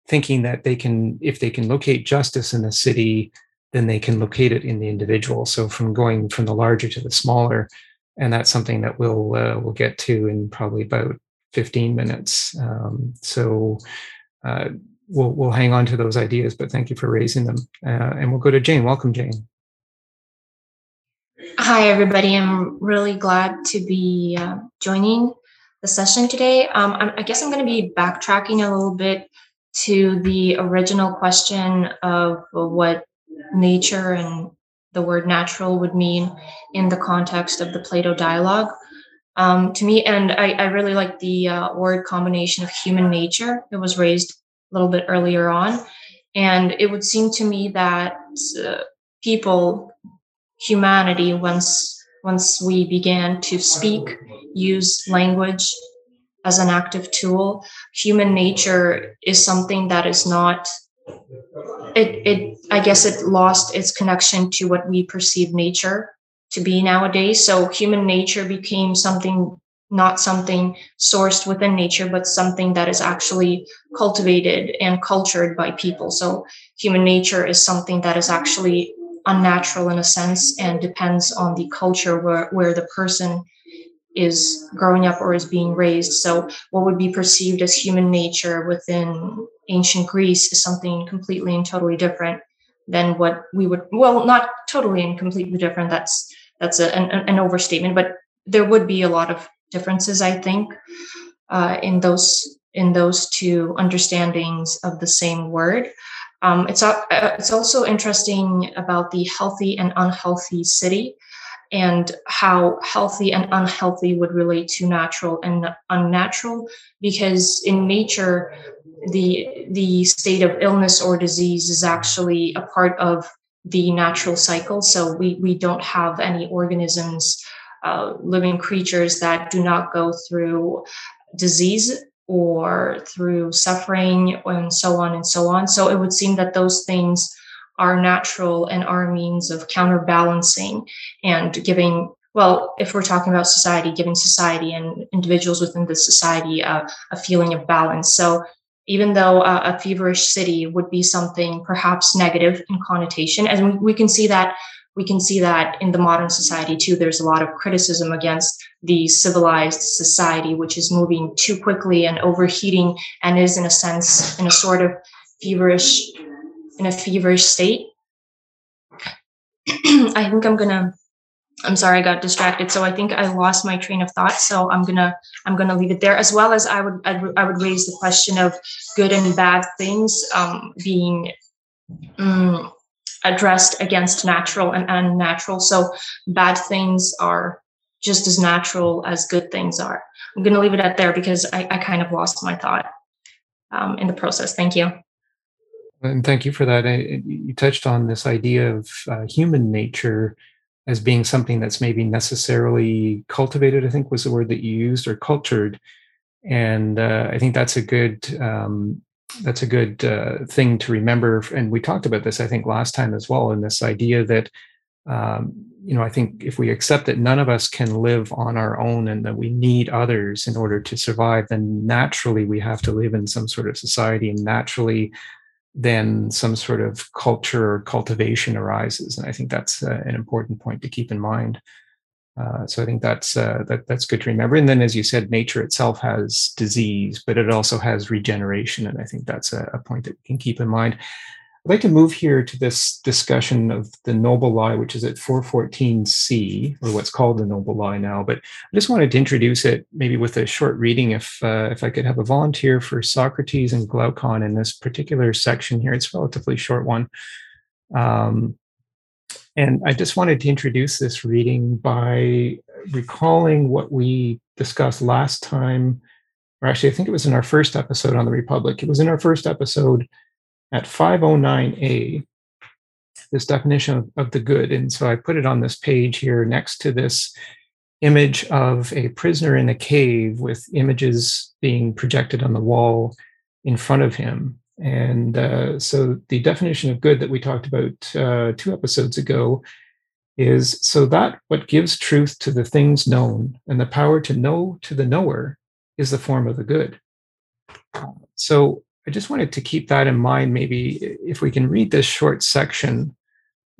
thinking that they can, if they can locate justice in the city, then they can locate it in the individual. So from going from the larger to the smaller, and that's something that we'll uh, we'll get to in probably about 15 minutes. Um, so. Uh, we'll, we'll hang on to those ideas, but thank you for raising them. Uh, and we'll go to Jane. Welcome, Jane. Hi, everybody. I'm really glad to be uh, joining the session today. Um, I guess I'm going to be backtracking a little bit to the original question of what nature and the word natural would mean in the context of the Plato dialogue. Um, to me, and I, I really like the uh, word combination of human nature. It was raised a little bit earlier on. And it would seem to me that uh, people humanity once once we began to speak use language as an active tool. Human nature is something that is not it it i guess it lost its connection to what we perceive nature to be nowadays. So human nature became something not something sourced within nature but something that is actually cultivated and cultured by people. So human nature is something that is actually unnatural in a sense and depends on the culture where, where the person is growing up or is being raised. So, what would be perceived as human nature within ancient Greece is something completely and totally different than what we would. Well, not totally and completely different. That's that's a, an, an overstatement, but there would be a lot of differences, I think, uh, in those in those two understandings of the same word. Um, it's, uh, it's also interesting about the healthy and unhealthy city and how healthy and unhealthy would relate to natural and unnatural because in nature the the state of illness or disease is actually a part of the natural cycle. So we we don't have any organisms uh, living creatures that do not go through disease or through suffering and so on and so on. So it would seem that those things are natural and are means of counterbalancing and giving well if we're talking about society giving society and individuals within the society a feeling of balance so even though a feverish city would be something perhaps negative in connotation and we can see that we can see that in the modern society too. There's a lot of criticism against the civilized society, which is moving too quickly and overheating and is, in a sense, in a sort of feverish, in a feverish state. I think I'm gonna. I'm sorry, I got distracted. So I think I lost my train of thought. So I'm gonna I'm gonna leave it there. As well as I would I, would raise the question of good and bad things um, being. Um, addressed against natural and unnatural. So bad things are just as natural as good things are. I'm going to leave it at there because I, I kind of lost my thought um, in the process. Thank you. And thank you for that. You touched on this idea of uh, human nature as being something that's maybe necessarily cultivated, I think was the word that you used, or cultured. And uh, I think that's a good um, that's a good uh, thing to remember. And we talked about this, I think, last time as well, in this idea that, um, you know, I think if we accept that none of us can live on our own and that we need others in order to survive, then naturally we have to live in some sort of society and naturally then some sort of culture or cultivation arises. And I think that's uh, an important point to keep in mind. Uh, so I think that's uh, that that's good to remember. And then, as you said, nature itself has disease, but it also has regeneration, and I think that's a, a point that we can keep in mind. I'd like to move here to this discussion of the noble lie, which is at 414c, or what's called the noble lie now. But I just wanted to introduce it maybe with a short reading. If uh, if I could have a volunteer for Socrates and Glaucon in this particular section here, it's a relatively short one. Um, and I just wanted to introduce this reading by recalling what we discussed last time, or actually, I think it was in our first episode on the Republic. It was in our first episode at 509A. this definition of, of the good. And so I put it on this page here next to this image of a prisoner in a cave with images being projected on the wall in front of him. And uh, so the definition of good that we talked about uh, two episodes ago is so that what gives truth to the things known and the power to know to the knower is the form of the good. So I just wanted to keep that in mind. Maybe if we can read this short section,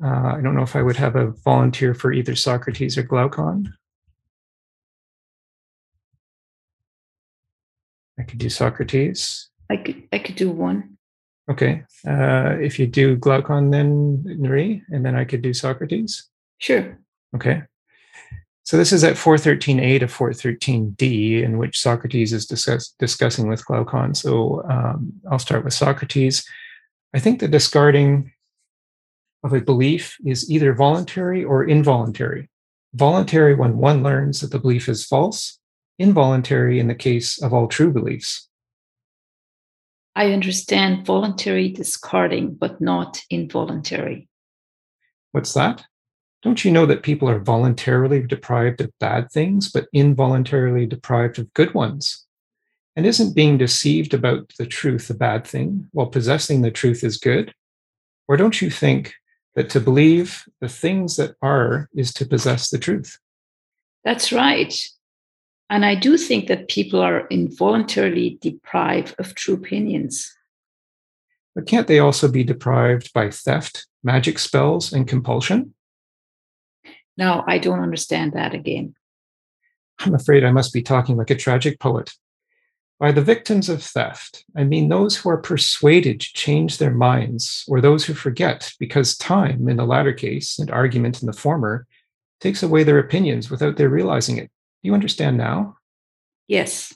uh, I don't know if I would have a volunteer for either Socrates or Glaucon. I could do Socrates. I could I could do one. Okay. Uh, if you do Glaucon, then Nuri, and then I could do Socrates. Sure. Okay. So this is at 413a to 413d, in which Socrates is discuss, discussing with Glaucon. So um, I'll start with Socrates. I think the discarding of a belief is either voluntary or involuntary. Voluntary when one learns that the belief is false, involuntary in the case of all true beliefs. I understand voluntary discarding, but not involuntary. What's that? Don't you know that people are voluntarily deprived of bad things, but involuntarily deprived of good ones? And isn't being deceived about the truth a bad thing, while possessing the truth is good? Or don't you think that to believe the things that are is to possess the truth? That's right. And I do think that people are involuntarily deprived of true opinions. But can't they also be deprived by theft, magic spells, and compulsion? Now, I don't understand that again. I'm afraid I must be talking like a tragic poet. By the victims of theft, I mean those who are persuaded to change their minds, or those who forget, because time, in the latter case, and argument in the former, takes away their opinions without their realizing it. Do you understand now? Yes.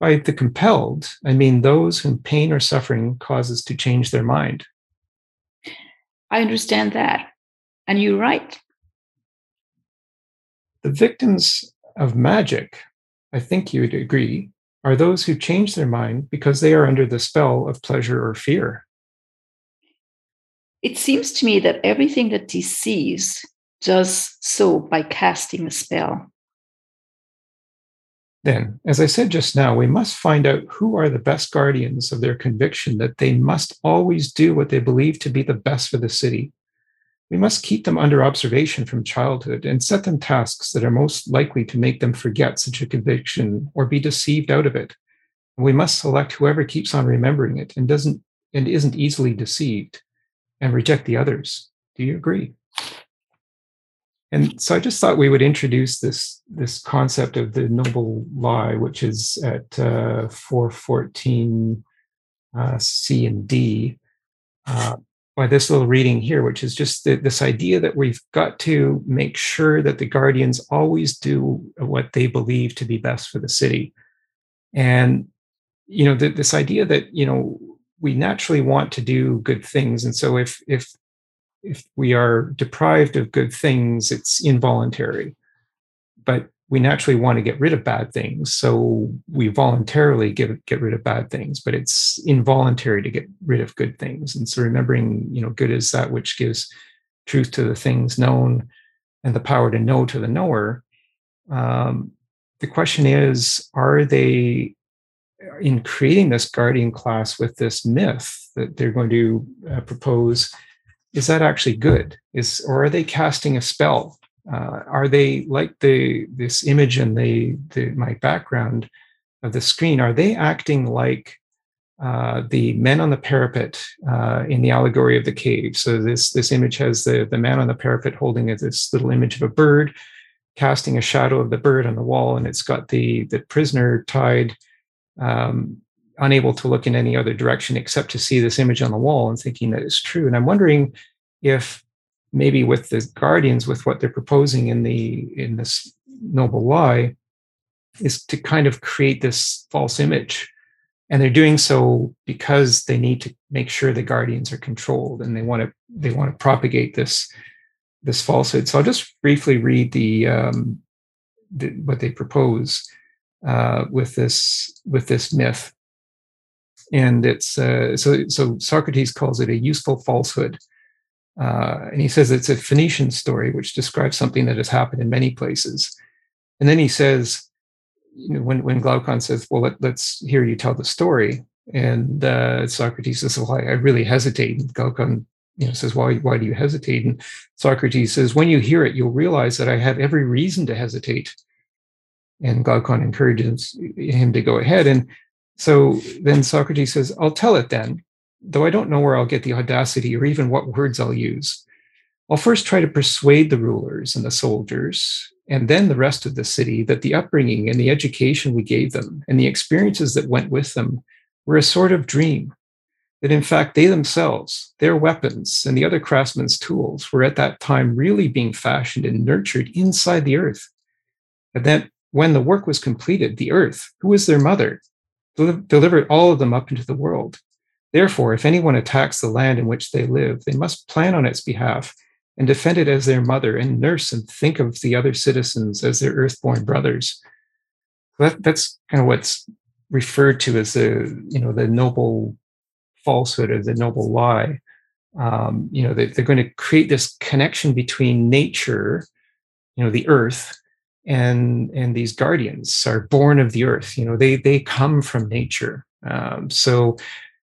By the compelled, I mean those whom pain or suffering causes to change their mind. I understand that. And you're right. The victims of magic, I think you would agree, are those who change their mind because they are under the spell of pleasure or fear. It seems to me that everything that deceives does so by casting a spell. Then, as I said just now, we must find out who are the best guardians of their conviction that they must always do what they believe to be the best for the city. We must keep them under observation from childhood and set them tasks that are most likely to make them forget such a conviction or be deceived out of it. We must select whoever keeps on remembering it and doesn't and isn't easily deceived and reject the others. Do you agree? And so I just thought we would introduce this this concept of the noble lie, which is at uh, 414 uh, C and D, uh, by this little reading here, which is just the, this idea that we've got to make sure that the guardians always do what they believe to be best for the city. And, you know, this idea that, you know, we naturally want to do good things. And so if, if if we are deprived of good things, it's involuntary. But we naturally want to get rid of bad things. So we voluntarily get, get rid of bad things, but it's involuntary to get rid of good things. And so remembering, you know, good is that which gives truth to the things known and the power to know to the knower. Um, the question is, are they in creating this guardian class with this myth that they're going to uh, propose? Is that actually good? Is or are they casting a spell? Uh, are they like the this image in the, the my background of the screen are they acting like uh, the men on the parapet uh, in the allegory of the cave? So this this image has the the man on the parapet holding this little image of a bird casting a shadow of the bird on the wall and it's got the the prisoner tied um, unable to look in any other direction except to see this image on the wall and thinking that it's true. And I'm wondering if maybe with the guardians, with what they're proposing in the in this noble lie, is to kind of create this false image. And they're doing so because they need to make sure the guardians are controlled and they want to they want to propagate this this falsehood. So I'll just briefly read the, um, the what they propose uh, with this with this myth and it's uh, so so Socrates calls it a useful falsehood. Uh, and he says it's a Phoenician story, which describes something that has happened in many places. And then he says, you know, when, when Glaucon says, well, let, us hear you tell the story. And uh, Socrates says, well, I, I really hesitate. And Glaucon you know, says, why, why do you hesitate? And Socrates says, when you hear it, you'll realize that I have every reason to hesitate. And Glaucon encourages him to go ahead. And so then Socrates says, I'll tell it then, though I don't know where I'll get the audacity or even what words I'll use. I'll first try to persuade the rulers and the soldiers, and then the rest of the city, that the upbringing and the education we gave them and the experiences that went with them were a sort of dream. That in fact, they themselves, their weapons, and the other craftsmen's tools were at that time really being fashioned and nurtured inside the earth. And that when the work was completed, the earth, who was their mother, delivered all of them up into the world. Therefore, if anyone attacks the land in which they live, they must plan on its behalf and defend it as their mother and nurse and think of the other citizens as their earthborn brothers. That, that's kind of what's referred to as the, you know, the noble falsehood or the noble lie. Um, you know, they, they're going to create this connection between nature, you know, the earth, and and these guardians are born of the earth you know they they come from nature. Um, so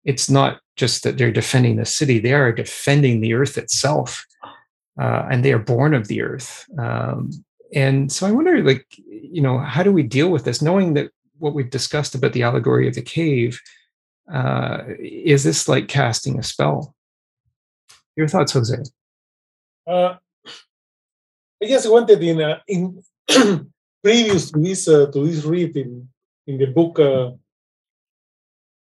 it's not just that they're defending the city they are defending the earth itself uh, and they are born of the earth. Um, and so i wonder like you know how do we deal with this? Knowing that what we've discussed about the allegory of the cave uh, is this like casting a spell? Your thoughts jose? Uh, i just wanted in uh, in previous to this uh, to this read in, in the book uh,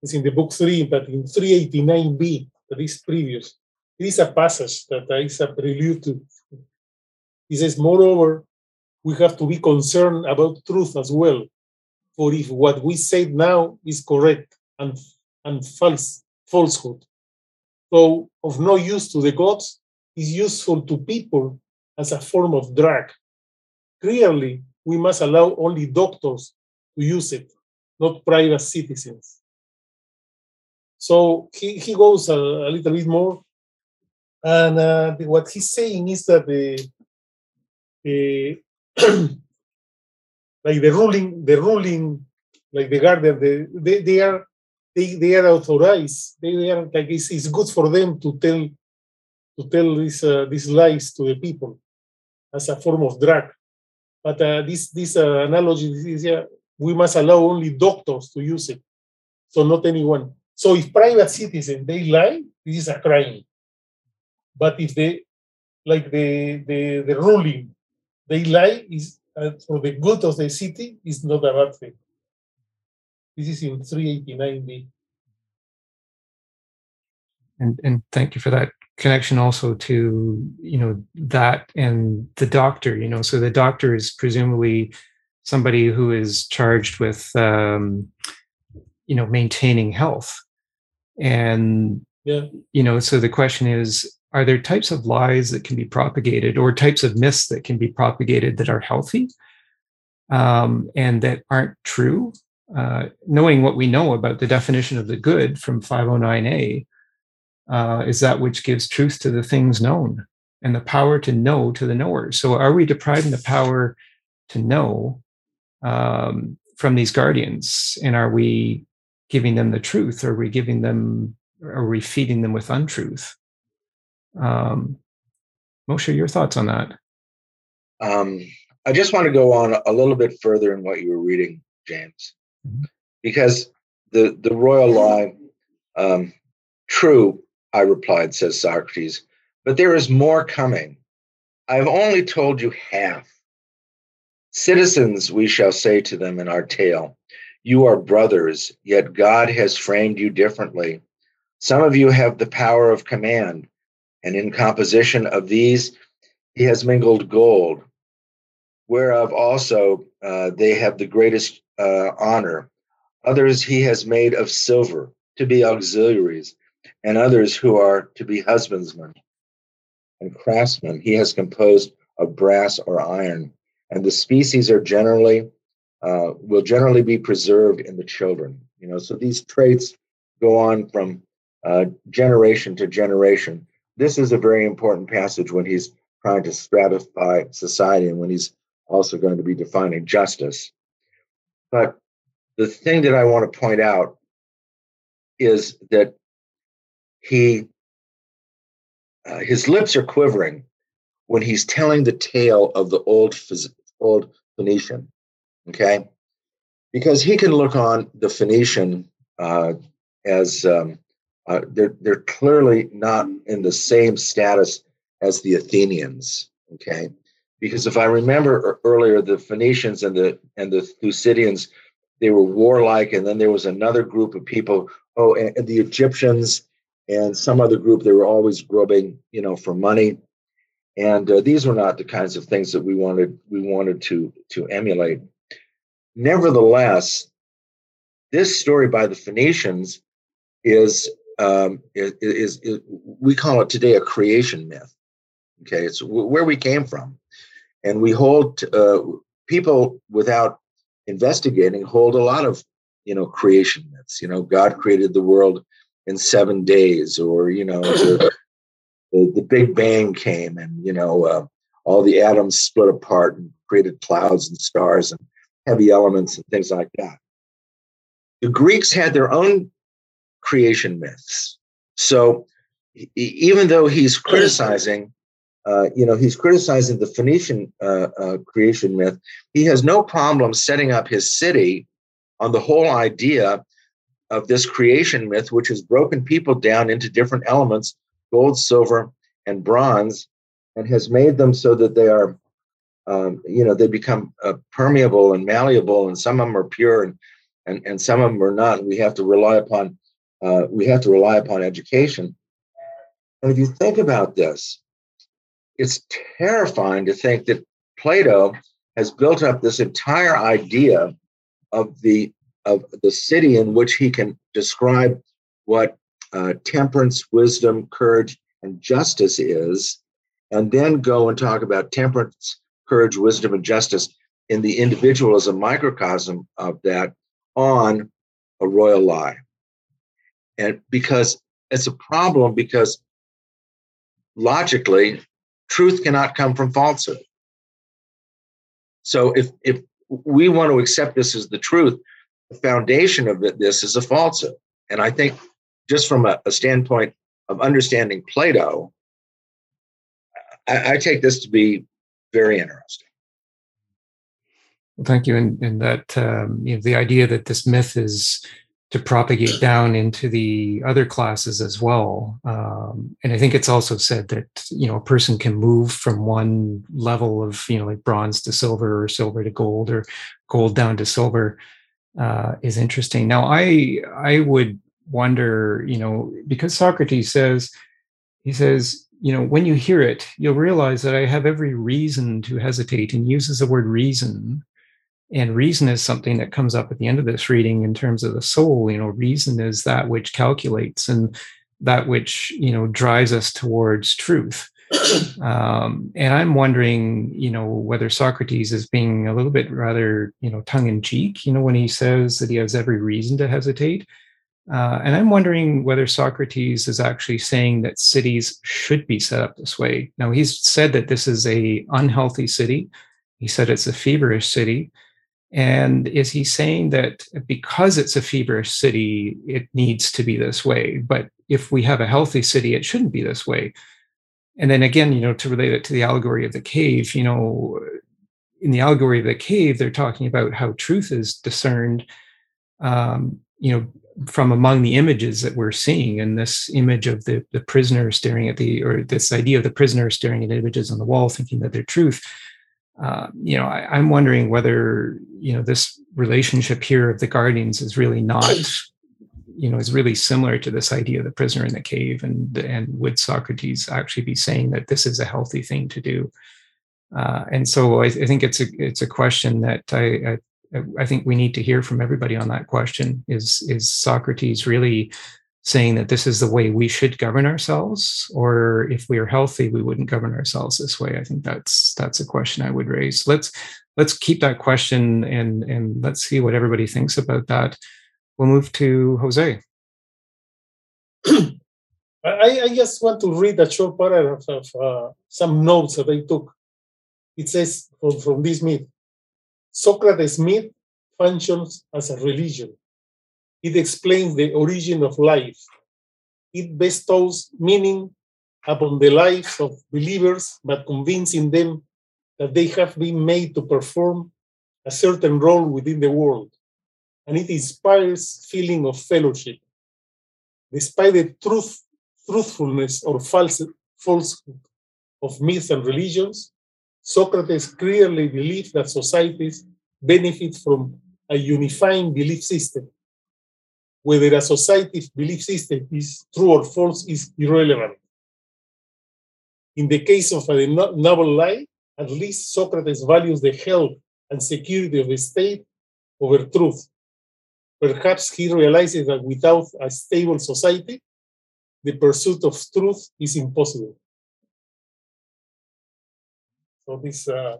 it's in the book three, but in 389b, that is previous, it is a passage that is a prelude to. He says, moreover, we have to be concerned about truth as well. For if what we say now is correct and, and false, falsehood, so of no use to the gods, is useful to people as a form of drag Clearly, we must allow only doctors to use it, not private citizens. So he, he goes a, a little bit more. And uh, what he's saying is that the, the like the ruling, the ruling, like the guardian, the, they, they are they, they are authorized. They, they are like it's, it's good for them to tell to tell these uh, these lies to the people as a form of drug. But uh, this this uh, analogy is yeah, we must allow only doctors to use it, so not anyone. So if private citizens they lie, this is a crime. But if they, like the the, the ruling, they lie is uh, for the good of the city is not a bad thing. This is in 389b. And and thank you for that connection also to you know that and the doctor you know so the doctor is presumably somebody who is charged with um, you know maintaining health and yeah. you know so the question is are there types of lies that can be propagated or types of myths that can be propagated that are healthy um, and that aren't true uh, knowing what we know about the definition of the good from 509a uh, is that which gives truth to the things known and the power to know to the knower. So, are we depriving the power to know um, from these guardians? And are we giving them the truth? Or Are we giving them, are we feeding them with untruth? Um, Moshe, your thoughts on that? Um, I just want to go on a little bit further in what you were reading, James, mm-hmm. because the the royal lie, um, true, I replied, says Socrates, but there is more coming. I have only told you half. Citizens, we shall say to them in our tale, you are brothers, yet God has framed you differently. Some of you have the power of command, and in composition of these, he has mingled gold, whereof also uh, they have the greatest uh, honor. Others he has made of silver to be auxiliaries and others who are to be husbandsmen and craftsmen. He has composed of brass or iron and the species are generally uh, will generally be preserved in the children you know. So these traits go on from uh, generation to generation. This is a very important passage when he's trying to stratify society and when he's also going to be defining justice. But the thing that I want to point out is that he uh, his lips are quivering when he's telling the tale of the old old Phoenician, okay? Because he can look on the Phoenician uh, as um, uh, they're they're clearly not in the same status as the Athenians, okay? Because if I remember earlier, the Phoenicians and the and the Thucydians, they were warlike, and then there was another group of people. Oh, and, and the Egyptians and some other group. They were always grubbing, you know, for money. And uh, these were not the kinds of things that we wanted we wanted to to emulate. Nevertheless this story by the phoenicians is um, is, is, is, we call it today a creation myth. Okay it's where we came from. And we hold uh, people without investigating hold a lot of you know creation myths. You know god created the world in seven days or you know the, the, the Big Bang came and, you know, uh, all the atoms split apart and created clouds and stars and heavy elements and things like that. The Greeks had their own creation myths. So even though he's criticizing, uh, you know, he's criticizing the Phoenician uh, uh, creation myth, he has no problem setting up his city on the whole idea of this creation myth, which has broken people down into different elements gold, silver, and bronze, and has made them so that they are, um, you know, they become uh, permeable and malleable, and some of them are pure, and and and some of them are not. we have to rely upon uh, we have to rely upon education. And if you think about this, it's terrifying to think that Plato has built up this entire idea of the of the city in which he can describe what uh, temperance, wisdom, courage, and justice is, and then go and talk about temperance, courage, wisdom, and justice in the individual as a microcosm of that on a royal lie. And because it's a problem, because logically, truth cannot come from falsehood. So if if we want to accept this as the truth, the foundation of this is a falsehood. And I think just from a, a standpoint of understanding Plato, I, I, take this to be very interesting. Well, Thank you. And, and that um, you know the idea that this myth is to propagate down into the other classes as well. Um, and I think it's also said that you know a person can move from one level of you know like bronze to silver or silver to gold or gold down to silver uh, is interesting. Now I I would wonder, you know, because Socrates says, he says, you know, when you hear it, you'll realize that I have every reason to hesitate and uses the word reason. And reason is something that comes up at the end of this reading in terms of the soul. You know, reason is that which calculates and that which, you know, drives us towards truth. Um, and I'm wondering, you know, whether Socrates is being a little bit rather, you know, tongue in cheek, you know, when he says that he has every reason to hesitate uh, and I'm wondering whether Socrates is actually saying that cities should be set up this way. Now, he's said that this is a unhealthy city. He said it's a feverish city. And is he saying that because it's a feverish city, it needs to be this way? But if we have a healthy city, it shouldn't be this way. And then again, you know, to relate it to the allegory of the cave, you know, in the allegory of the cave, they're talking about how truth is discerned, um, you know, from among the images that we're seeing. And this image of the, the prisoner staring at the or this idea of the prisoner staring at images on the wall thinking that they're truth. Uh, you know I, i'm wondering whether you know this relationship here of the guardians is really not you know is really similar to this idea of the prisoner in the cave and and would socrates actually be saying that this is a healthy thing to do uh, and so I, I, think it's a it's a question that I, I I think we need to hear from everybody on that question. Is is Socrates really saying that this is the way we should govern ourselves, or if we are healthy, we wouldn't govern ourselves this way? I think that's that's a question I would raise. Let's let's keep that question and and let's see what everybody thinks about that. We'll move to Jose. I, I just want to read a short paragraph of uh, some notes that I took. It says from, from this myth Socrates' myth functions as a religion. It explains the origin of life. It bestows meaning upon the lives of believers, but convincing them that they have been made to perform a certain role within the world. And it inspires feeling of fellowship. Despite the truth truthfulness or false, falsehood of myths and religions, Socrates clearly believed that societies benefit from a unifying belief system. Whether a society's belief system is true or false is irrelevant. In the case of a noble lie, at least Socrates values the health and security of the state over truth. Perhaps he realizes that without a stable society, the pursuit of truth is impossible. So this uh,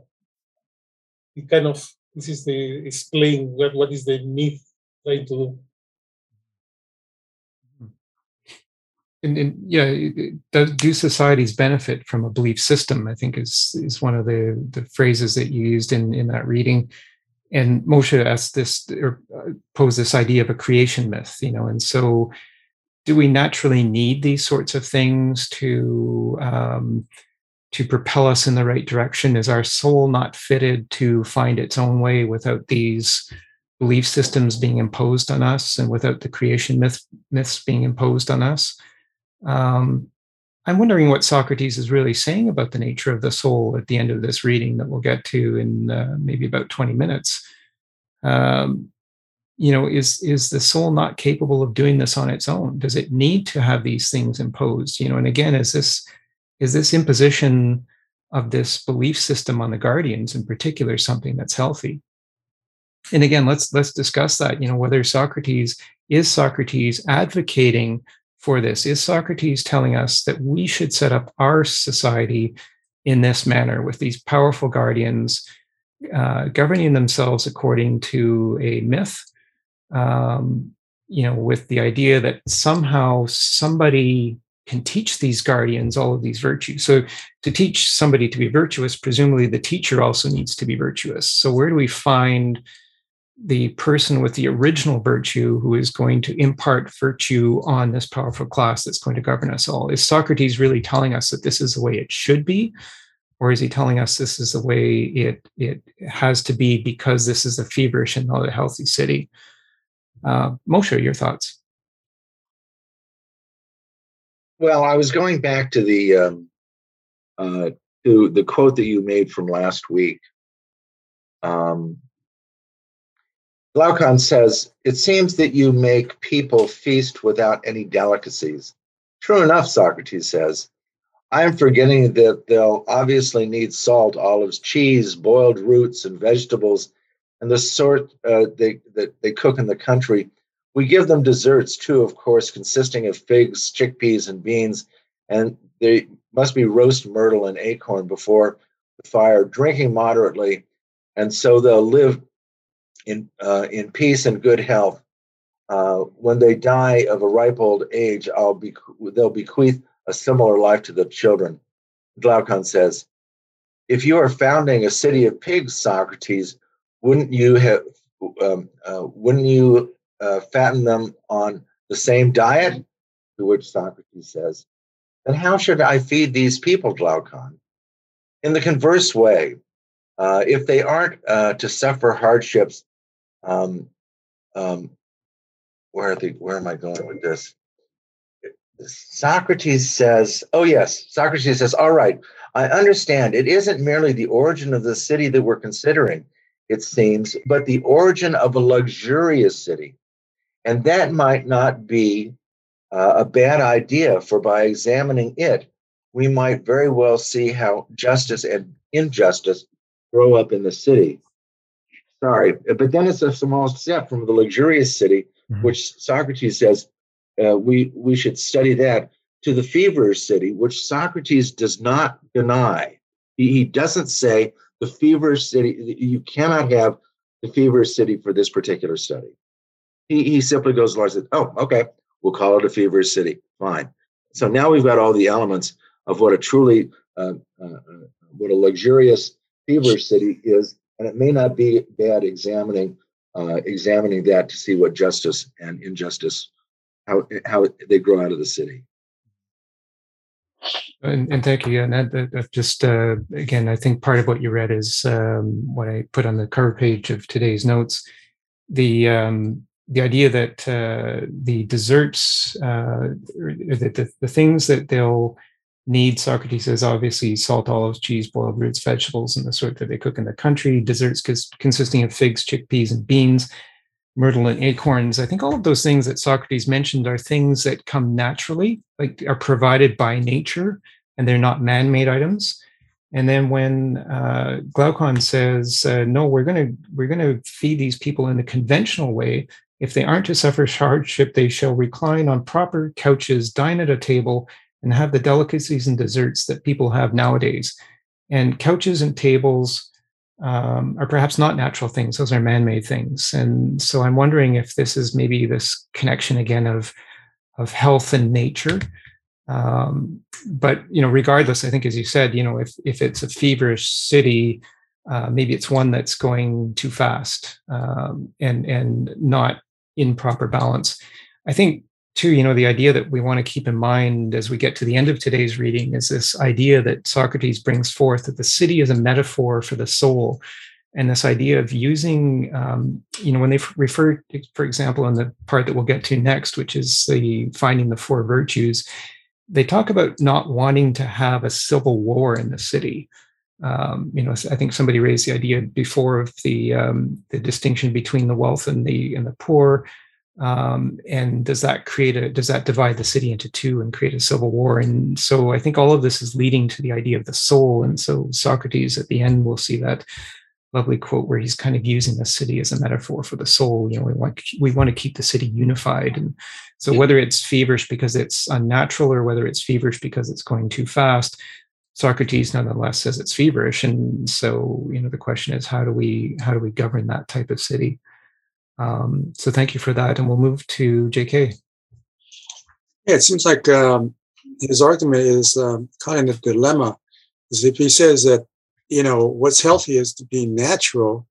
it kind of this is the explain what, what is the myth trying to do. And, and yeah, do societies benefit from a belief system? I think is is one of the the phrases that you used in in that reading. And Moshe asked this or uh, posed this idea of a creation myth, you know, and so do we naturally need these sorts of things to um, to propel us in the right direction? Is our soul not fitted to find its own way without these belief systems being imposed on us and without the creation myth, myths being imposed on us? Um, I'm wondering what Socrates is really saying about the nature of the soul at the end of this reading that we'll get to in uh, maybe about 20 minutes. Um, you know is is the soul not capable of doing this on its own? Does it need to have these things imposed? You know and again is this is this imposition of this belief system on the guardians in particular something that's healthy? And again let's let's discuss that you know whether socrates is socrates advocating for this is socrates telling us that we should set up our society in this manner with these powerful guardians uh, governing themselves according to a myth um, you know, with the idea that somehow somebody can teach these guardians all of these virtues. So to teach somebody to be virtuous, presumably the teacher also needs to be virtuous. So where do we find the person with the original virtue who is going to impart virtue on this powerful class that's going to govern us all? Is Socrates really telling us that this is the way it should be? Or is he telling us this is the way it, it has to be because this is a feverish and not a healthy city? Uh, Moshe, your thoughts? Well, I was going back to the um, uh, to the quote that you made from last week. Um, Glaucon says, "It seems that you make people feast without any delicacies." True enough, Socrates says. I am forgetting that they'll obviously need salt, olives, cheese, boiled roots, and vegetables and the sort uh, they that they cook in the country. We give them desserts too, of course, consisting of figs, chickpeas, and beans, and they must be roast myrtle and acorn before the fire, drinking moderately, and so they'll live in uh, in peace and good health. Uh, when they die of a ripe old age, I'll be they'll bequeath a similar life to the children. Glaucon says, if you are founding a city of pigs, Socrates, wouldn't you have um, uh, wouldn't you uh, fatten them on the same diet to which socrates says then how should i feed these people glaucon in the converse way uh, if they aren't uh, to suffer hardships um, um, where, are the, where am i going with this Socrates says, oh, yes, Socrates says, all right, I understand. It isn't merely the origin of the city that we're considering it seems, but the origin of a luxurious city. And that might not be uh, a bad idea, for by examining it, we might very well see how justice and injustice grow up in the city. Sorry, but then it's a small step from the luxurious city, mm-hmm. which Socrates says uh, we we should study that, to the feverish city, which Socrates does not deny. He, he doesn't say the feverish city, you cannot have the feverish city for this particular study. He, he simply goes along and says, oh, okay, we'll call it a feverish city. Fine. So now we've got all the elements of what a truly uh, uh, uh, what a luxurious feverish city is, and it may not be bad examining uh, examining that to see what justice and injustice how how they grow out of the city. And, and thank you. And that, that, that just uh, again, I think part of what you read is um, what I put on the cover page of today's notes. The um, the idea that uh, the desserts, uh, the, the, the things that they'll need, Socrates says, obviously salt, olives, cheese, boiled roots, vegetables, and the sort that they cook in the country. Desserts consisting of figs, chickpeas, and beans myrtle and acorns. I think all of those things that socrates mentioned are things that come naturally like are provided by nature and they're not man-made items. And then when uh, glaucon says uh, no we're going to we're going to feed these people in the conventional way. If they aren't to suffer hardship they shall recline on proper couches dine at a table and have the delicacies and desserts that people have nowadays and couches and tables um, are perhaps not natural things; those are man-made things. And so, I'm wondering if this is maybe this connection again of of health and nature. Um, but you know, regardless, I think as you said, you know, if if it's a feverish city, uh, maybe it's one that's going too fast um, and and not in proper balance. I think too, you know, the idea that we want to keep in mind as we get to the end of today's reading is this idea that Socrates brings forth that the city is a metaphor for the soul. And this idea of using, um, you know, when they refer, for example, in the part that we'll get to next, which is the finding the four virtues, they talk about not wanting to have a civil war in the city. Um, you know, I think somebody raised the idea before of the um, the distinction between the wealth and the and the poor um, and does that create a does that divide the city into two and create a civil war? And so i think all of this is leading to the idea of the soul. And so socrates at the end we'll see that lovely quote where he's kind of using the city as a metaphor for the soul. You know we want we want to keep the city unified. And so whether it's feverish because it's unnatural or whether it's feverish because it's going too fast socrates nonetheless says it's feverish. And so you know the question is how do we how do we govern that type of city um, so thank you for that, and we'll move to J.K. Yeah, it seems like um, his argument is um, kind of a dilemma. Is if he says that you know what's healthy is to be natural,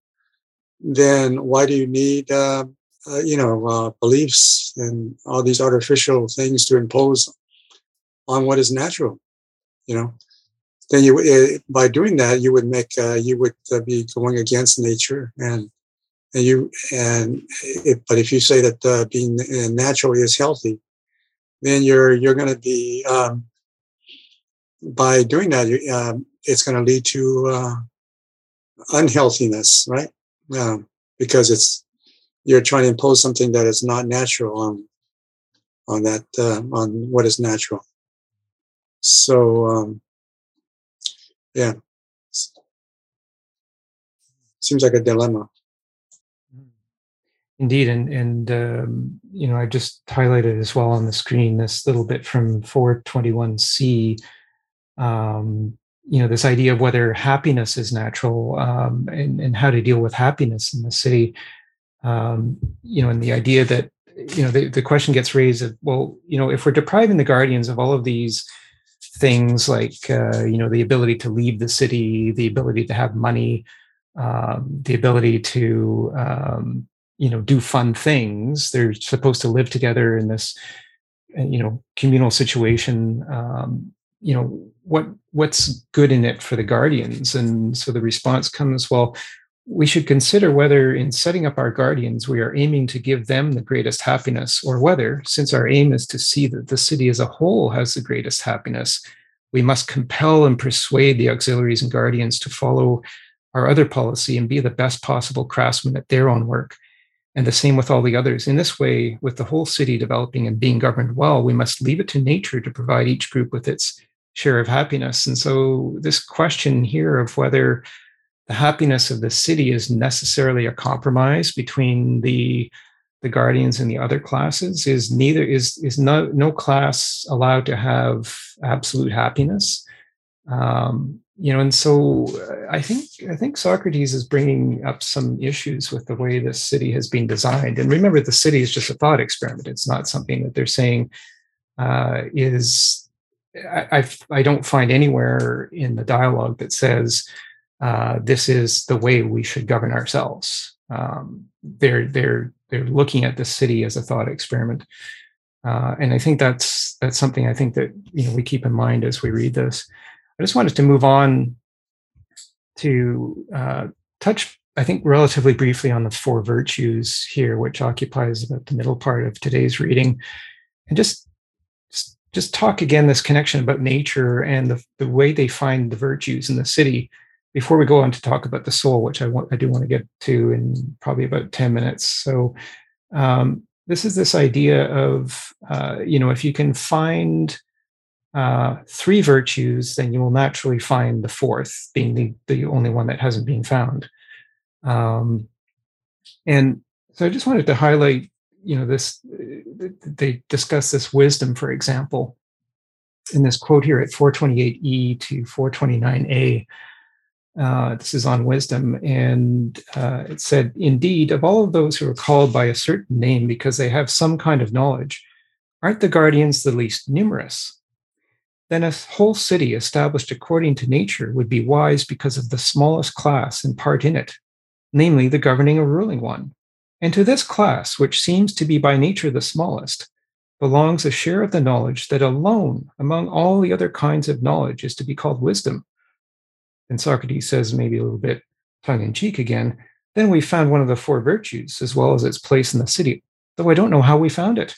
then why do you need uh, uh, you know uh, beliefs and all these artificial things to impose on what is natural? You know, then you uh, by doing that you would make uh, you would uh, be going against nature and and you and if, but if you say that uh, being naturally is healthy then you're you're going to be um, by doing that you, um, it's going to lead to uh, unhealthiness right? Um, because it's you're trying to impose something that is not natural on on that uh, on what is natural. So um, yeah. Seems like a dilemma Indeed, and and um, you know I just highlighted as well on the screen this little bit from 421c. Um, you know this idea of whether happiness is natural um, and and how to deal with happiness in the city. Um, you know, and the idea that you know the, the question gets raised of well, you know, if we're depriving the guardians of all of these things like uh, you know the ability to leave the city, the ability to have money, um, the ability to you know do fun things. They're supposed to live together in this uh, you know communal situation. Um, you know what what's good in it for the guardians? And so the response comes well we should consider whether in setting up our guardians we are aiming to give them the greatest happiness or whether since our aim is to see that the city as a whole has the greatest happiness we must compel and persuade the auxiliaries and guardians to follow our other policy and be the best possible craftsmen at their own work and the same with all the others. In this way, with the whole city developing and being governed well, we must leave it to nature to provide each group with its share of happiness. And so, this question here of whether the happiness of the city is necessarily a compromise between the the guardians and the other classes is neither is is no no class allowed to have absolute happiness um, you know and so uh, i think i think socrates is bringing up some issues with the way this city has been designed and remember the city is just a thought experiment it's not something that they're saying uh, is I, I, I don't find anywhere in the dialogue that says uh, this is the way we should govern ourselves. Um, they're they're they're looking at the city as a thought experiment, uh, and I think that's that's something I think that you know we keep in mind as we read this. I just wanted to move on to uh, touch, I think, relatively briefly on the four virtues here, which occupies about the middle part of today's reading, and just just talk again this connection about nature and the, the way they find the virtues in the city before we go on to talk about the soul, which I want I do want to get to in probably about 10 minutes. So um, this is this idea of uh, you know if you can find uh, three virtues, then you will naturally find the fourth, being the, the only one that hasn't been found. Um, and so I just wanted to highlight, you know, this, they discuss this wisdom, for example, in this quote here at 428e to 429a. Uh, this is on wisdom. And uh, it said, Indeed, of all of those who are called by a certain name because they have some kind of knowledge, aren't the guardians the least numerous? Then a whole city established according to nature would be wise because of the smallest class and part in it, namely the governing or ruling one. And to this class, which seems to be by nature the smallest, belongs a share of the knowledge that alone among all the other kinds of knowledge is to be called wisdom. And Socrates says, maybe a little bit tongue in cheek again, then we found one of the four virtues as well as its place in the city, though I don't know how we found it.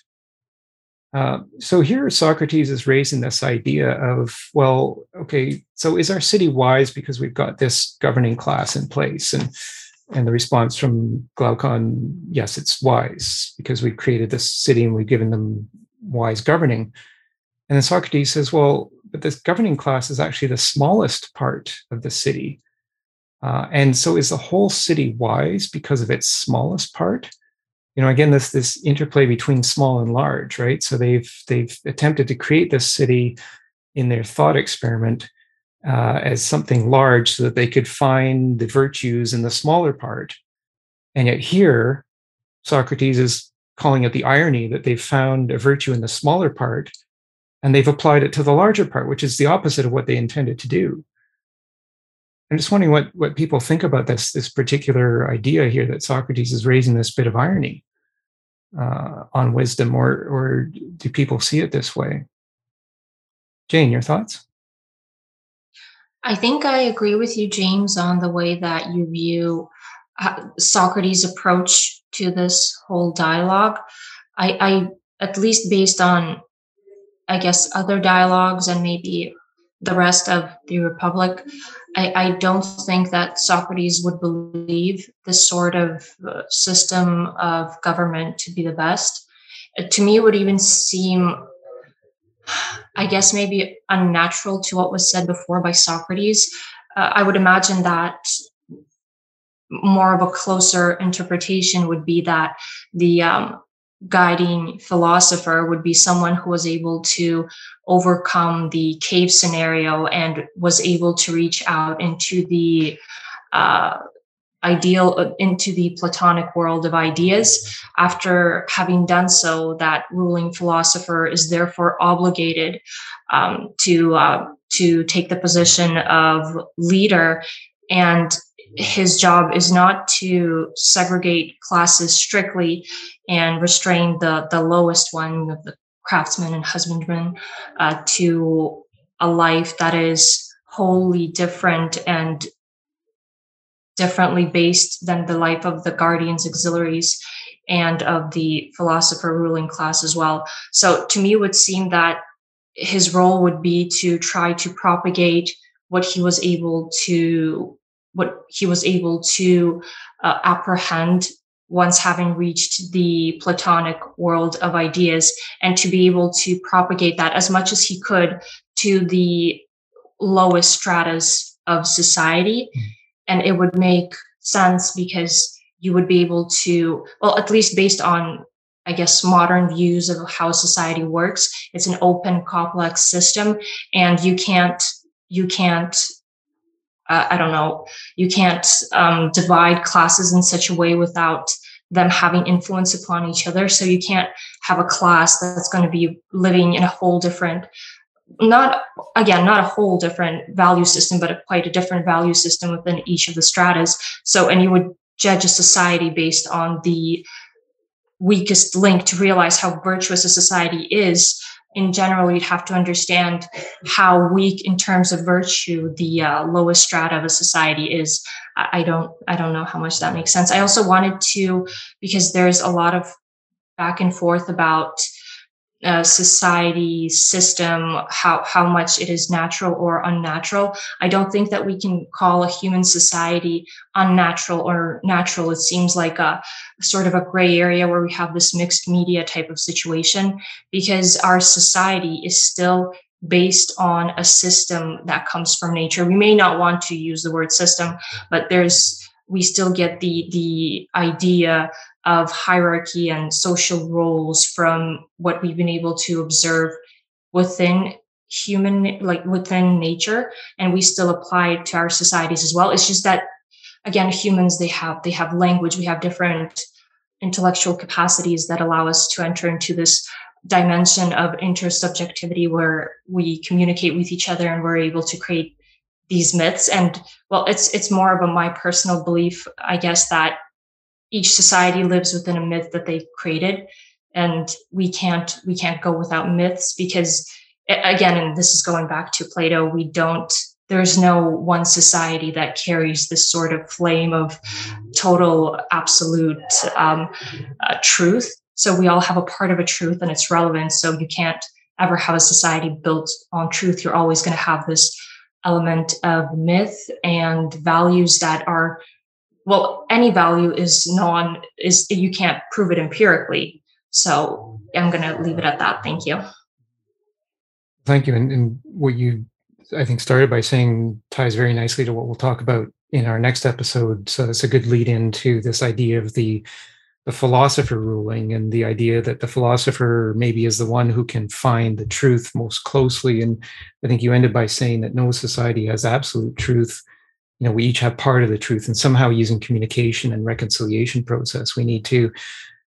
Uh, so here Socrates is raising this idea of, well, okay, so is our city wise because we've got this governing class in place? And and the response from Glaucon, yes, it's wise because we've created this city and we've given them wise governing. And then Socrates says, well, but this governing class is actually the smallest part of the city. Uh, and so is the whole city wise because of its smallest part? You know again this this interplay between small and large right? So they've they've attempted to create this city in their thought experiment uh, as something large so that they could find the virtues in the smaller part. And yet here socrates is calling it the irony that they've found a virtue in the smaller part and they've applied it to the larger part which is the opposite of what they intended to do I'm just wondering what what people think about this this particular idea here that Socrates is raising this bit of irony uh, on wisdom, or or do people see it this way? Jane, your thoughts? I think I agree with you, James, on the way that you view uh, Socrates' approach to this whole dialogue. I, I, at least based on, I guess, other dialogues and maybe the rest of the Republic, I, I, don't think that Socrates would believe this sort of uh, system of government to be the best. Uh, to me, it would even seem, I guess, maybe unnatural to what was said before by Socrates. Uh, I would imagine that more of a closer interpretation would be that the um, guiding philosopher would be someone who was able to overcome the cave scenario and was able to reach out into the uh, ideal uh, into the platonic world of ideas. After having done so that ruling philosopher is therefore obligated um, to uh, to take the position of leader and his job is not to segregate classes strictly and restrain the the lowest one, of the craftsmen and husbandmen, uh, to a life that is wholly different and differently based than the life of the guardians auxiliaries and of the philosopher ruling class as well. So to me, it would seem that his role would be to try to propagate what he was able to what he was able to uh, apprehend once having reached the platonic world of ideas and to be able to propagate that as much as he could to the lowest stratas of society mm. and it would make sense because you would be able to well at least based on i guess modern views of how society works it's an open complex system and you can't you can't uh, I don't know, you can't um, divide classes in such a way without them having influence upon each other. So you can't have a class that's going to be living in a whole different not again not a whole different value system but a, quite a different value system within each of the stratas so and you would judge a society based on the weakest link to realize how virtuous a society is in general you'd have to understand how weak in terms of virtue the uh, lowest strata of a society is. I, I don't i don't know how much that makes sense. I also wanted to because there's a lot of back and forth about uh, society system how how much it is natural or unnatural. I don't think that we can call a human society unnatural or natural. It seems like a sort of a gray area where we have this mixed media type of situation because our society is still based on a system that comes from nature. We may not want to use the word system but there's we still get the the idea of hierarchy and social roles from what we've been able to observe within human like within nature and we still apply it to our societies as well. It's just that again humans they have they have language we have different intellectual capacities that allow us to enter into this dimension of intersubjectivity where we communicate with each other and we're able to create these myths. And well it's it's more of a my personal belief i guess that each society lives within a myth that they created. And we can't we can't go without myths because again and this is going back to plato we don't there's no one society that carries this sort of flame of total absolute um, uh, truth. So we all have a part of a truth and it's relevant. So you can't ever have a society built on truth. You're always going to have this element of myth and values that are well any value is non is you can't prove it empirically. So i'm going to leave it at that. Thank you. Thank you. And, and what you i think started by saying ties very nicely to what we'll talk about in our next episode. So it's a good lead into this idea of the the philosopher ruling and the idea that the philosopher maybe is the one who can find the truth most closely. And i think you ended by saying that no society has absolute truth you know we each have part of the truth and somehow using communication and reconciliation process we need to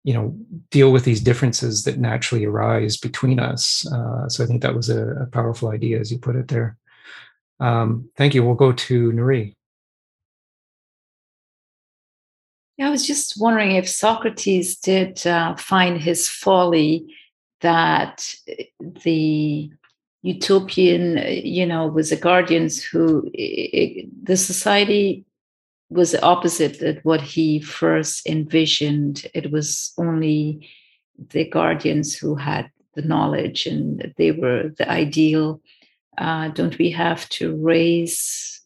you know deal with these differences that naturally arise between us. Uh, so i think that was a, a, powerful idea as you put it there. Um, thank you. We'll go to nuri. Yeah i was just wondering if socrates did uh, find his folly that the utopian, you know, was the guardians who it, the society was the opposite of what he first envisioned. It was only the guardians who had the knowledge and they were the ideal. Uh, don't we have to raise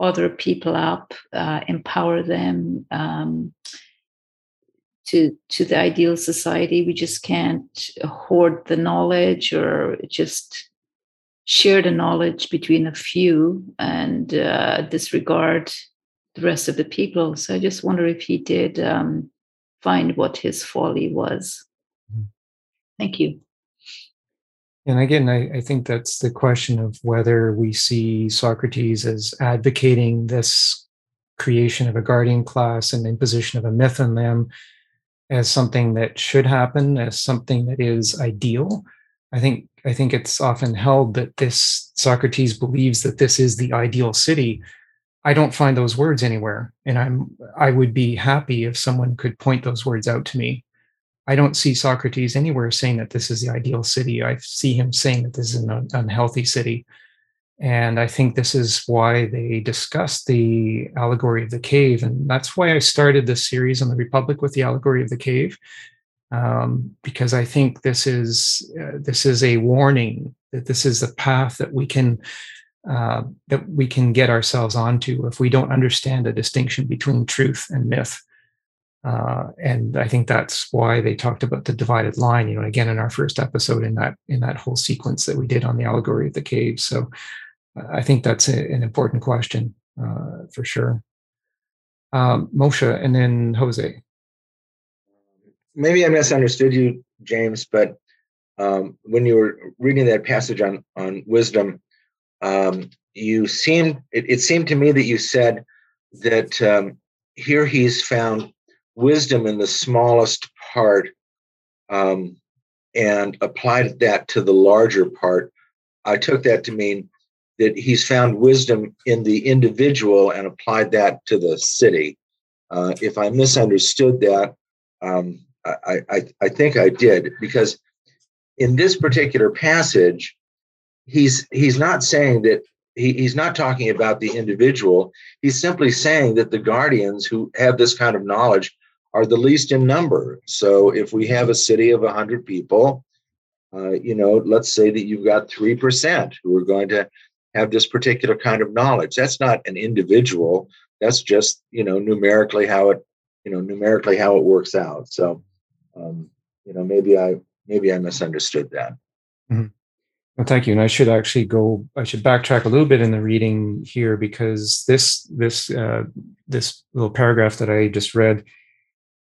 other people up, uh, empower them um, to to the ideal society? We just can't hoard the knowledge or just share the knowledge between a few and uh, disregard the rest of the people. So I just wonder if he did um, find what his folly was. Mm-hmm. Thank you. And again, I, I, think that's the question of whether we see Socrates as advocating this creation of a guardian class and imposition of a myth on them as something that should happen, as something that is ideal. I think I think it's often held that this Socrates believes that this is the ideal city. I don't find those words anywhere, and I'm I would be happy if someone could point those words out to me. I don't see Socrates anywhere saying that this is the ideal city. I see him saying that this is an unhealthy city. And I think this is why they discussed the allegory of the cave. And that's why I started this series on the Republic with the allegory of the cave, um, because I think this is uh, this is a warning that this is the path that we can uh, that we can get ourselves onto if we don't understand the distinction between truth and myth. Uh, and I think that's why they talked about the divided line. You know, again in our first episode in that in that whole sequence that we did on the allegory of the cave. So I think that's a, an important question uh, for sure. Um, Moshe and then Jose maybe I misunderstood you, James, but um, when you were reading that passage on on wisdom, um, you seemed it, it, seemed to me that you said that um, here he's found wisdom in the smallest part um, and applied that to the larger part, I took that to mean that he's found wisdom in the individual and applied that to the city. Uh, if I misunderstood that, um, I, I, I think I did because in this particular passage, he's he's not saying that he, he's not talking about the individual. He's simply saying that the guardians who have this kind of knowledge are the least in number. So if we have a city of 100 people, uh, you know, let's say that you've got 3% who are going to have this particular kind of knowledge. That's not an individual. That's just, you know, numerically how it, you know, numerically how it works out. So, um, you know, maybe I, maybe I misunderstood that. Mm-hmm. Well, thank you. And I should actually go. I should backtrack a little bit in the reading here because this this uh, this little paragraph that I just read,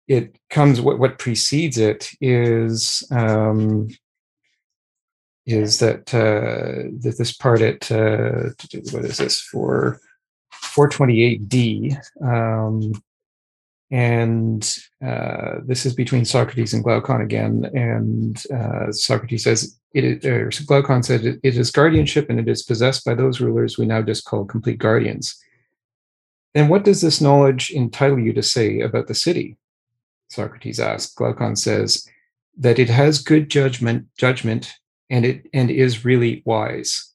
it comes. What what precedes it is um, is that uh, that this part at uh, what is this for 428d um, and uh, this is between Socrates and Glaucon again. And uh, Socrates says, it, or Glaucon said, it is guardianship and it is possessed by those rulers we now just call complete guardians. Then what does this knowledge entitle you to say about the city? Socrates asked. Glaucon says that it has good judgment, judgment, and it and is really wise.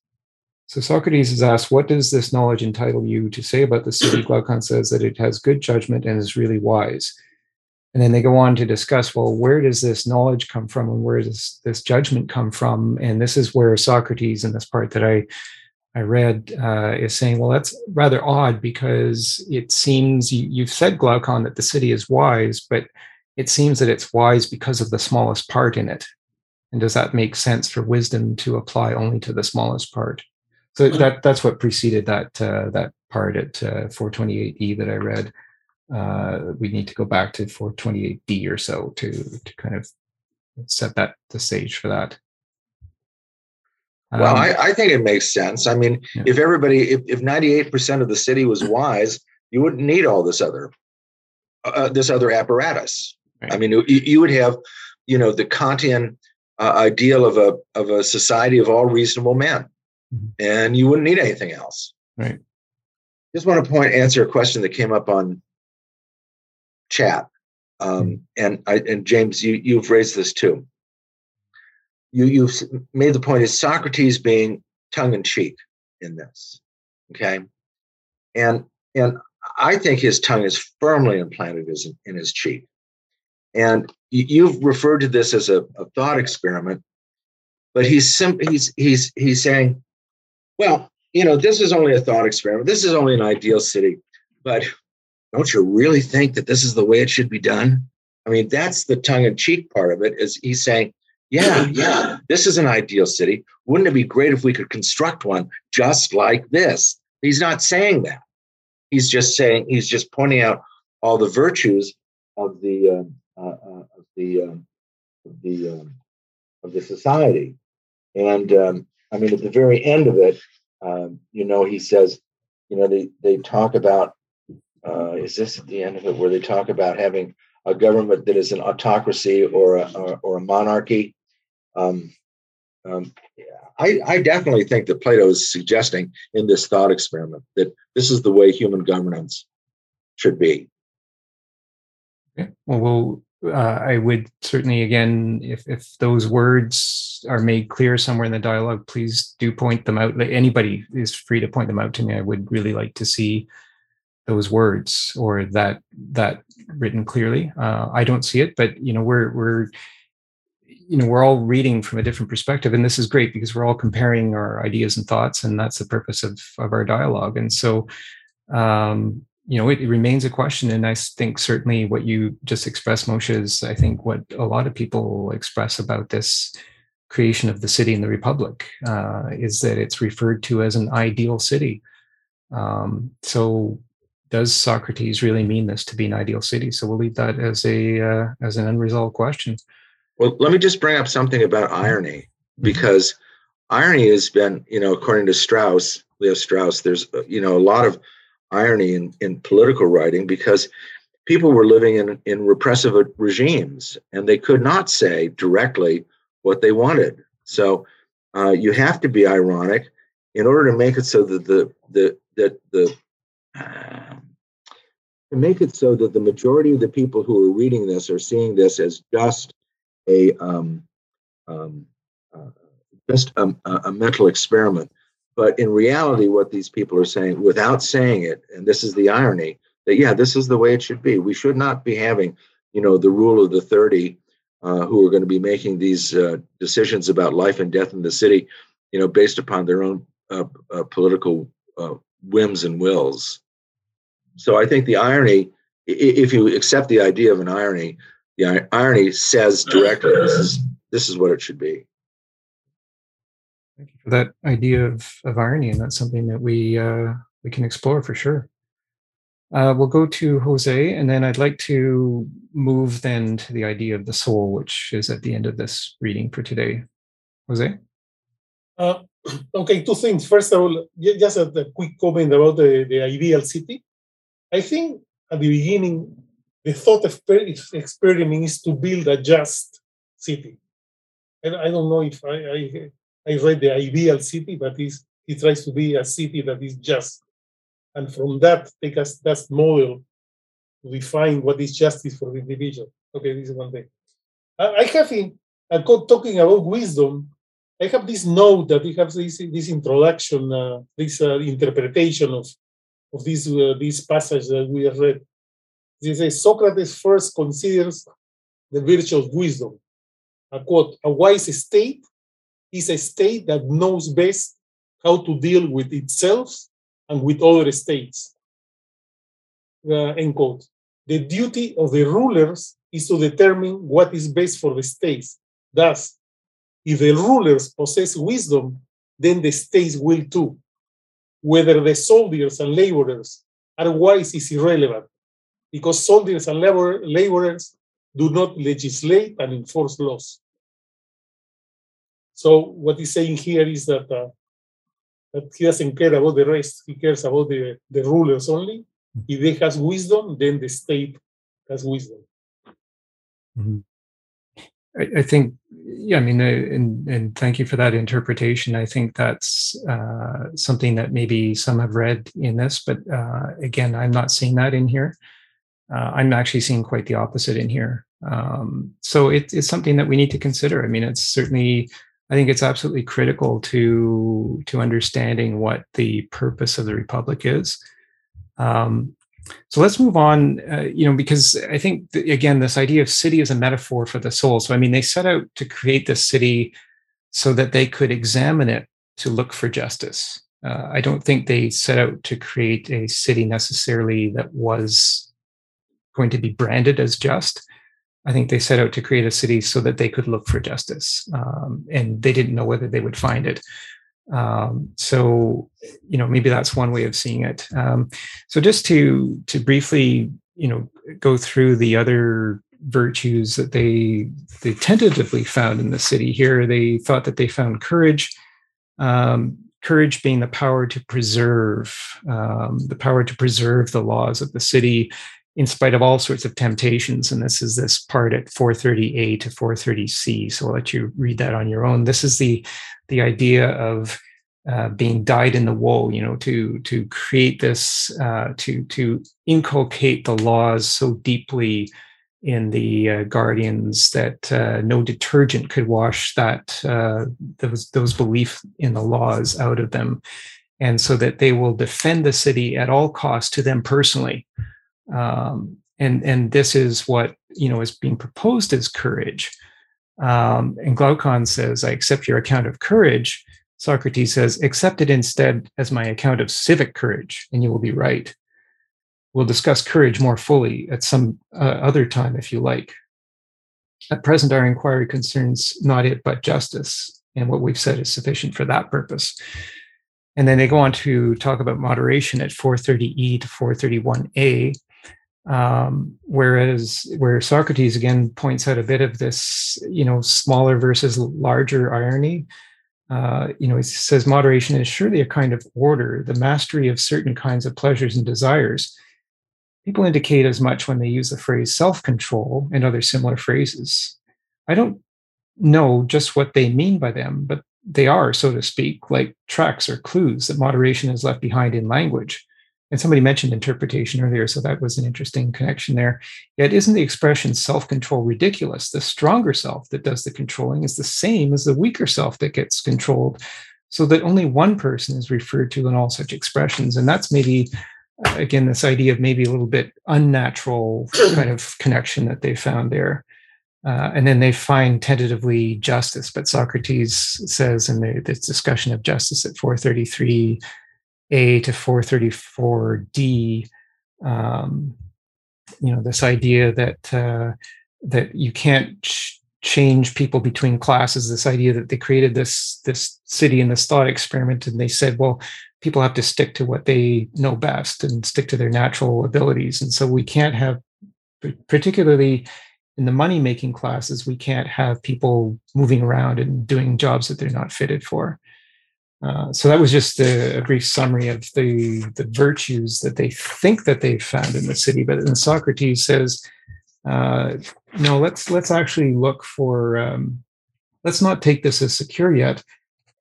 So Socrates is asked, What does this knowledge entitle you to say about the city? Glaucon says that it has good judgment and is really wise. And then they go on to discuss, well, where does this knowledge come from and where does this judgment come from? And this is where Socrates, in this part that I I read, uh, is saying, well, that's rather odd because it seems you, you've said Glaucon that the city is wise, but it seems that it's wise because of the smallest part in it. And does that make sense for wisdom to apply only to the smallest part? So that that's what preceded that uh, that part at uh, 428e that I read. Uh, we need to go back to 428d or so to to kind of set that the stage for that. Um, well, I, I, think it makes sense. I mean, yeah. if everybody, if, if 98% of the city was wise, you wouldn't need all this other, uh, this other apparatus. Right. I mean, you, you, would have, you know, the Kantian uh, ideal of a of a society of all reasonable men mm-hmm. and you wouldn't need anything else. Right. Just want to point answer a question that came up on chat, um, mm-hmm. and I, and James, you you've raised this too. You you've made the point is Socrates being tongue in cheek in this, okay, and and I think his tongue is firmly implanted in his cheek. And you've referred to this as a, a thought experiment, but he's he's he's he's saying well, you know, this is only a thought experiment. This is only an ideal city. But don't you really think that this is the way it should be done? I mean, that's the tongue in cheek part of it is he's saying, yeah, yeah, this is an ideal city. Wouldn't it be great if we could construct one just like this? He's not saying that. He's just saying, he's just pointing out all the virtues of the, uh, uh, uh the, um, of the, um, of the society. And um, I mean, at the very end of it, um, you know, he says, you know, they they talk about. Uh, is this at the end of it where they talk about having a government that is an autocracy or a or, a monarchy? Um, um, I, I definitely think that Plato is suggesting in this thought experiment that this is the way human governance should be. Okay. Well, we'll uh, I would certainly, again, if if those words are made clear somewhere in the dialogue, please do point them out. Like anybody is free to point them out to me. I would really like to see those words or that that written clearly. Uh, I don't see it, but you know, we're we're you know we're all reading from a different perspective, and this is great because we're all comparing our ideas and thoughts, and that's the purpose of of our dialogue. And so, um, you know, it, it, remains a question. And I think certainly what you just expressed, Moshe, is I think what a lot of people express about this creation of the city and the republic uh, is that it's referred to as an ideal city. Um, so does Socrates really mean this to be an ideal city? So we'll leave that as a uh, as an unresolved question. Well, let me just bring up something about irony mm-hmm. because irony has been, you know, according to Strauss, Leo Strauss, there's, you know, a lot of irony in, in political writing because people were living in, in repressive regimes and they could not say directly what they wanted. So uh, you have to be ironic in order to make it so that the the that the uh, to make it so that the majority of the people who are reading this are seeing this as just a um, um, uh, just a, a, mental experiment. But in reality, what these people are saying, without saying it, and this is the irony, that yeah, this is the way it should be. We should not be having, you know, the rule of the thirty, uh, who are going to be making these uh, decisions about life and death in the city, you know, based upon their own uh, uh political uh, whims and wills. So I think the irony, if you accept the idea of an irony, the irony says directly, this is this is what it should be. Thank you for that idea of, of irony, and that's something that we uh, we can explore for sure. Uh, we'll go to Jose, and then I'd like to move then to the idea of the soul, which is at the end of this reading for today. Jose? Uh, okay, two things. First of all, just a, a quick comment about the, the ideal city. I think at the beginning, the thought of experiment is to build a just city. And I don't know if I, I, I read the ideal city, but is he tries to be a city that is just. And from that, take us that model to define what is justice for the individual. Okay, this is one thing. I, have in uh, talking about wisdom. I have this note that we have this this introduction, uh, this uh, interpretation of of this, uh, this passage that we have read. It says Socrates first considers the virtue of wisdom. A quote, a wise state is a state that knows best how to deal with itself and with other states. Uh, end quote. The duty of the rulers is to determine what is best for the states. Thus, if the rulers possess wisdom, then the states will too whether the soldiers and laborers are wise is irrelevant because soldiers and labor, laborers do not legislate and enforce laws. So what he's saying here is that uh, that he doesn't care about the rest. He cares about the, the rulers only. If they has wisdom, then the state has wisdom. Mm-hmm. I, I think yeah, I mean, uh, and, and thank you for that interpretation. I think that's uh, something that maybe some have read in this, but uh, again, I'm not seeing that in here. Uh, I'm actually seeing quite the opposite in here. Um, so it, it's something that we need to consider. I mean, it's certainly, I think it's absolutely critical to to understanding what the purpose of the republic is. Um, so let's move on, uh, you know, because I think, th- again, this idea of city is a metaphor for the soul. So, I mean, they set out to create this city so that they could examine it to look for justice. Uh, I don't think they set out to create a city necessarily that was going to be branded as just. I think they set out to create a city so that they could look for justice. Um, and they didn't know whether they would find it. Um, so, you know, maybe that's one way of seeing it. Um, so, just to to briefly, you know, go through the other virtues that they they tentatively found in the city. Here, they thought that they found courage. Um, courage being the power to preserve um, the power to preserve the laws of the city in spite of all sorts of temptations. And this is this part at 430A to 430C. So I'll let you read that on your own. This is the the idea of uh, being dyed in the wool, you know, to to create this, uh, to to inculcate the laws so deeply in the uh, guardians that uh, no detergent could wash that uh, those those belief in the laws out of them, and so that they will defend the city at all costs to them personally. Um, and and this is what you know is being proposed as courage. Um, and Glaucon says, "I accept your account of courage." Socrates says, "Accept it instead as my account of civic courage, and you will be right." We'll discuss courage more fully at some uh, other time, if you like. At present, our inquiry concerns not it, but justice, and what we've said is sufficient for that purpose. And then they go on to talk about moderation at 430e to 431a, um, whereas where Socrates again points out a bit of this, you know, smaller versus larger irony. Uh, you know, he says moderation is surely a kind of order, the mastery of certain kinds of pleasures and desires. People indicate as much when they use the phrase self control and other similar phrases. I don't know just what they mean by them, but they are, so to speak, like tracks or clues that moderation is left behind in language. And somebody mentioned interpretation earlier, so that was an interesting connection there. Yet, isn't the expression self control ridiculous? The stronger self that does the controlling is the same as the weaker self that gets controlled, so that only one person is referred to in all such expressions. And that's maybe again this idea of maybe a little bit unnatural kind of connection that they found there uh, and then they find tentatively justice but socrates says in the, this discussion of justice at 433a to 434d um, you know this idea that uh, that you can't ch- change people between classes this idea that they created this this city in this thought experiment and they said well people have to stick to what they know best and stick to their natural abilities. And so we can't have, particularly in the money making classes, we can't have people moving around and doing jobs that they're not fitted for. Uh, so that was just a, a, brief summary of the the virtues that they think that they've found in the city. But then Socrates says, uh, no, let's let's actually look for. Um, let's not take this as secure yet.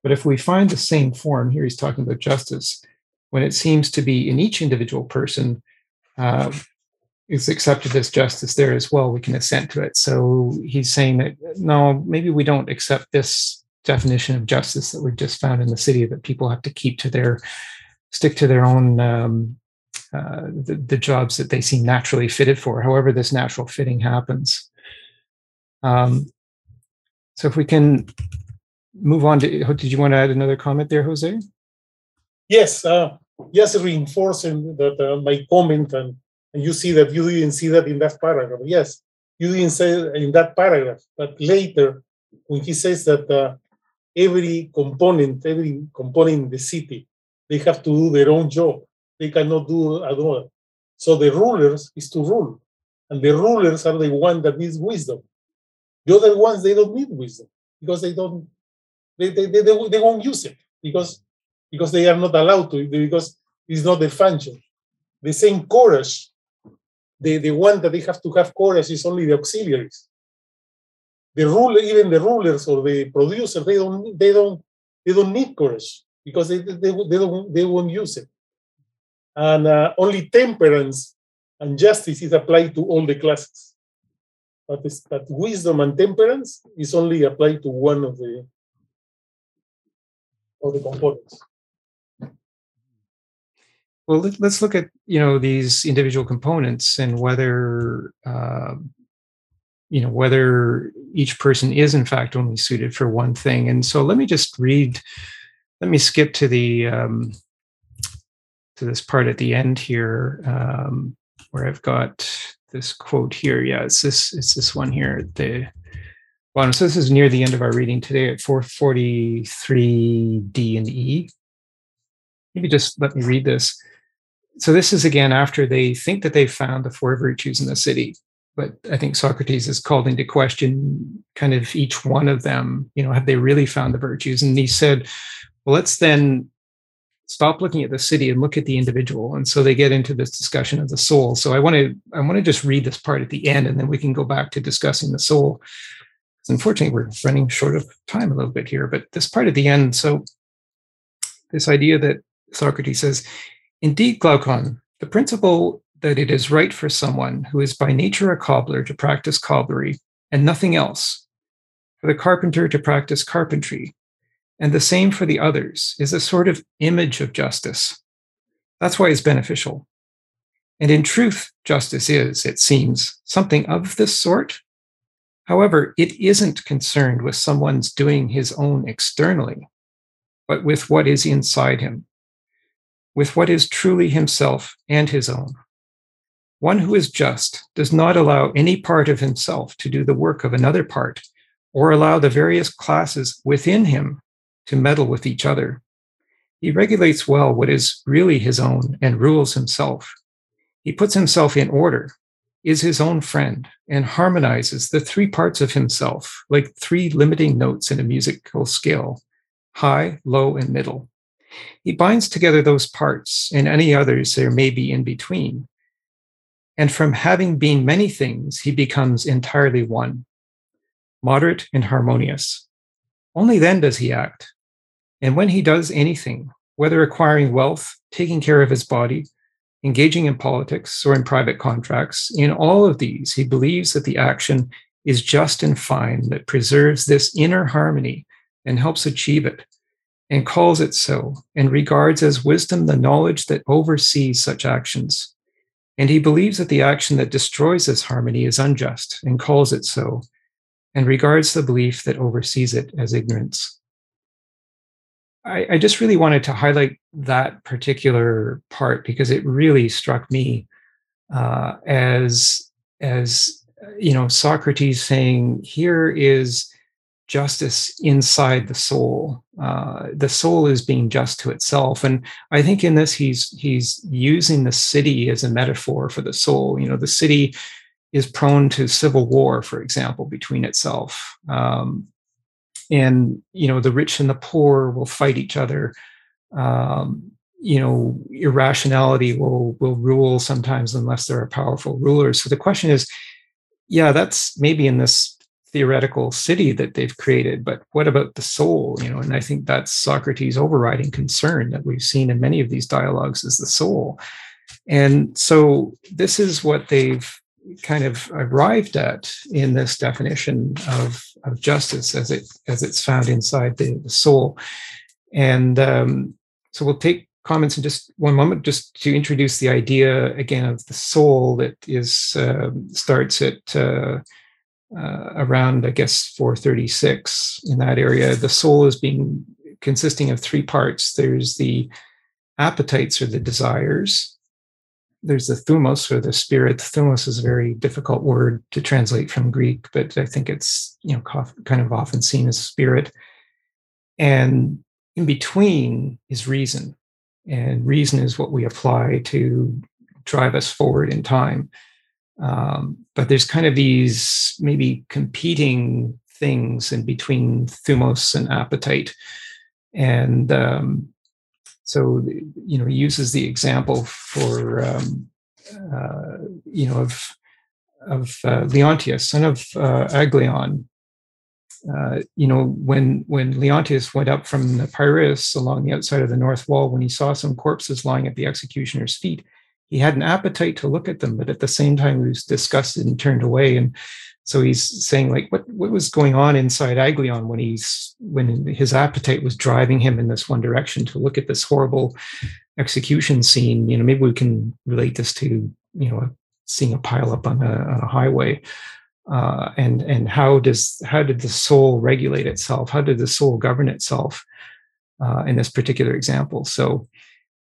But if we find the same form, here he's talking about justice, when it seems to be in each individual person uh, is accepted as justice there as well, we can assent to it. So he's saying that no, maybe we don't accept this definition of justice that we've just found in the city that people have to keep to their stick to their own um, uh, the, the, jobs that they seem naturally fitted for, however this natural fitting happens. Um, so if we can move on to, did you want to add another comment there, Jose? Yes, uh, just reinforcing that uh, my comment, and, and you see that you didn't see that in that paragraph. Yes, you didn't say in that paragraph, but later when he says that uh, every component, every component in the city, they have to do their own job. They cannot do another. So the rulers is to rule, and the rulers are the one that needs wisdom. The other ones they don't need wisdom because they don't they, they, they, they won't use it because, because they are not allowed to, because it's not their function. The same courage, the, the one that they have to have courage is only the auxiliaries. The ruler, even the rulers or the producers, they don't, they don't, they don't need courage because they, they, they, don't, they won't use it. And uh, only temperance and justice is applied to all the classes. But, but wisdom and temperance is only applied to one of the of the components. Well, let's look at you know these individual components and whether uh, you know whether each person is in fact only suited for one thing. And so let me just read. Let me skip to the um, to this part at the end here, um, where I've got this quote here. Yeah, it's this. It's this one here. The well, so this is near the end of our reading today at 443 D and E. Maybe just let me read this. So this is again after they think that they've found the four virtues in the city, but I think Socrates is called into question kind of each one of them. You know, have they really found the virtues? And he said, well, let's then stop looking at the city and look at the individual. And so they get into this discussion of the soul. So I want to I want to just read this part at the end, and then we can go back to discussing the soul unfortunately, we're running short of time a little bit here, but this part at the end. So, this idea that Socrates says, indeed, Glaucon, the principle that it is right for someone who is by nature a cobbler to practice cobblery and nothing else, for the carpenter to practice carpentry, and the same for the others, is a sort of image of justice. That's why it's beneficial. And in truth, justice is, it seems, something of this sort However, it isn't concerned with someone's doing his own externally, but with what is inside him, with what is truly himself and his own. One who is just does not allow any part of himself to do the work of another part, or allow the various classes within him to meddle with each other. He regulates well what is really his own and rules himself. He puts himself in order is his own friend and harmonizes the three parts of himself like three limiting notes in a musical scale high, low, and middle. He binds together those parts and any others there may be in between. And from having been many things, he becomes entirely one, moderate and harmonious. Only then does he act. And when he does anything, whether acquiring wealth, taking care of his body, engaging in politics, or in private contracts, in all of these, he believes that the action is just and fine, that preserves this inner harmony and helps achieve it, and calls it so, and regards as wisdom the knowledge that oversees such actions. And he believes that the action that destroys this harmony is unjust, and calls it so, and regards the belief that oversees it as ignorance. I, I just really wanted to highlight that particular part because it really struck me uh, as as you know Socrates saying, "Here is justice inside the soul. Uh, the soul is being just to itself." And I think in this, he's he's using the city as a metaphor for the soul. You know, the city is prone to civil war, for example, between itself. Um, and you know, the rich and the poor will fight each other. Um, you know, irrationality will will rule sometimes unless there are powerful rulers. So the question is, yeah, that's maybe in this theoretical city that they've created, but what about the soul? You know, and I think that's Socrates' overriding concern that we've seen in many of these dialogues is the soul. And so this is what they've kind of arrived at in this definition of, of justice as it as it's found inside the, the soul. And um, so we'll take comments in just one moment, just to introduce the idea again of the soul that is uh, starts at uh, uh, around, I guess, 436 in that area. The soul is being consisting of three parts. There's the appetites or the desires, there's the thumos or the spirit. Thumos is a very difficult word to translate from Greek, but I think it's you know kind of often seen as spirit. And in between is reason, and reason is what we apply to drive us forward in time. Um, but there's kind of these maybe competing things in between thumos and appetite, and um, so you know he uses the example for um, uh, you know of of uh, Leontius, son of uh, Aglaion. Uh, you know when when Leontius went up from the Piraeus along the outside of the north wall, when he saw some corpses lying at the executioner's feet, he had an appetite to look at them, but at the same time he was disgusted and turned away. And so he's saying like what what was going on inside Aglaion when he's when his appetite was driving him in this one direction to look at this horrible execution scene. You know, maybe we can relate this to you know seeing a pile up on a, on a highway. Uh, and and how does how did the soul regulate itself? How did the soul govern itself uh, in this particular example? So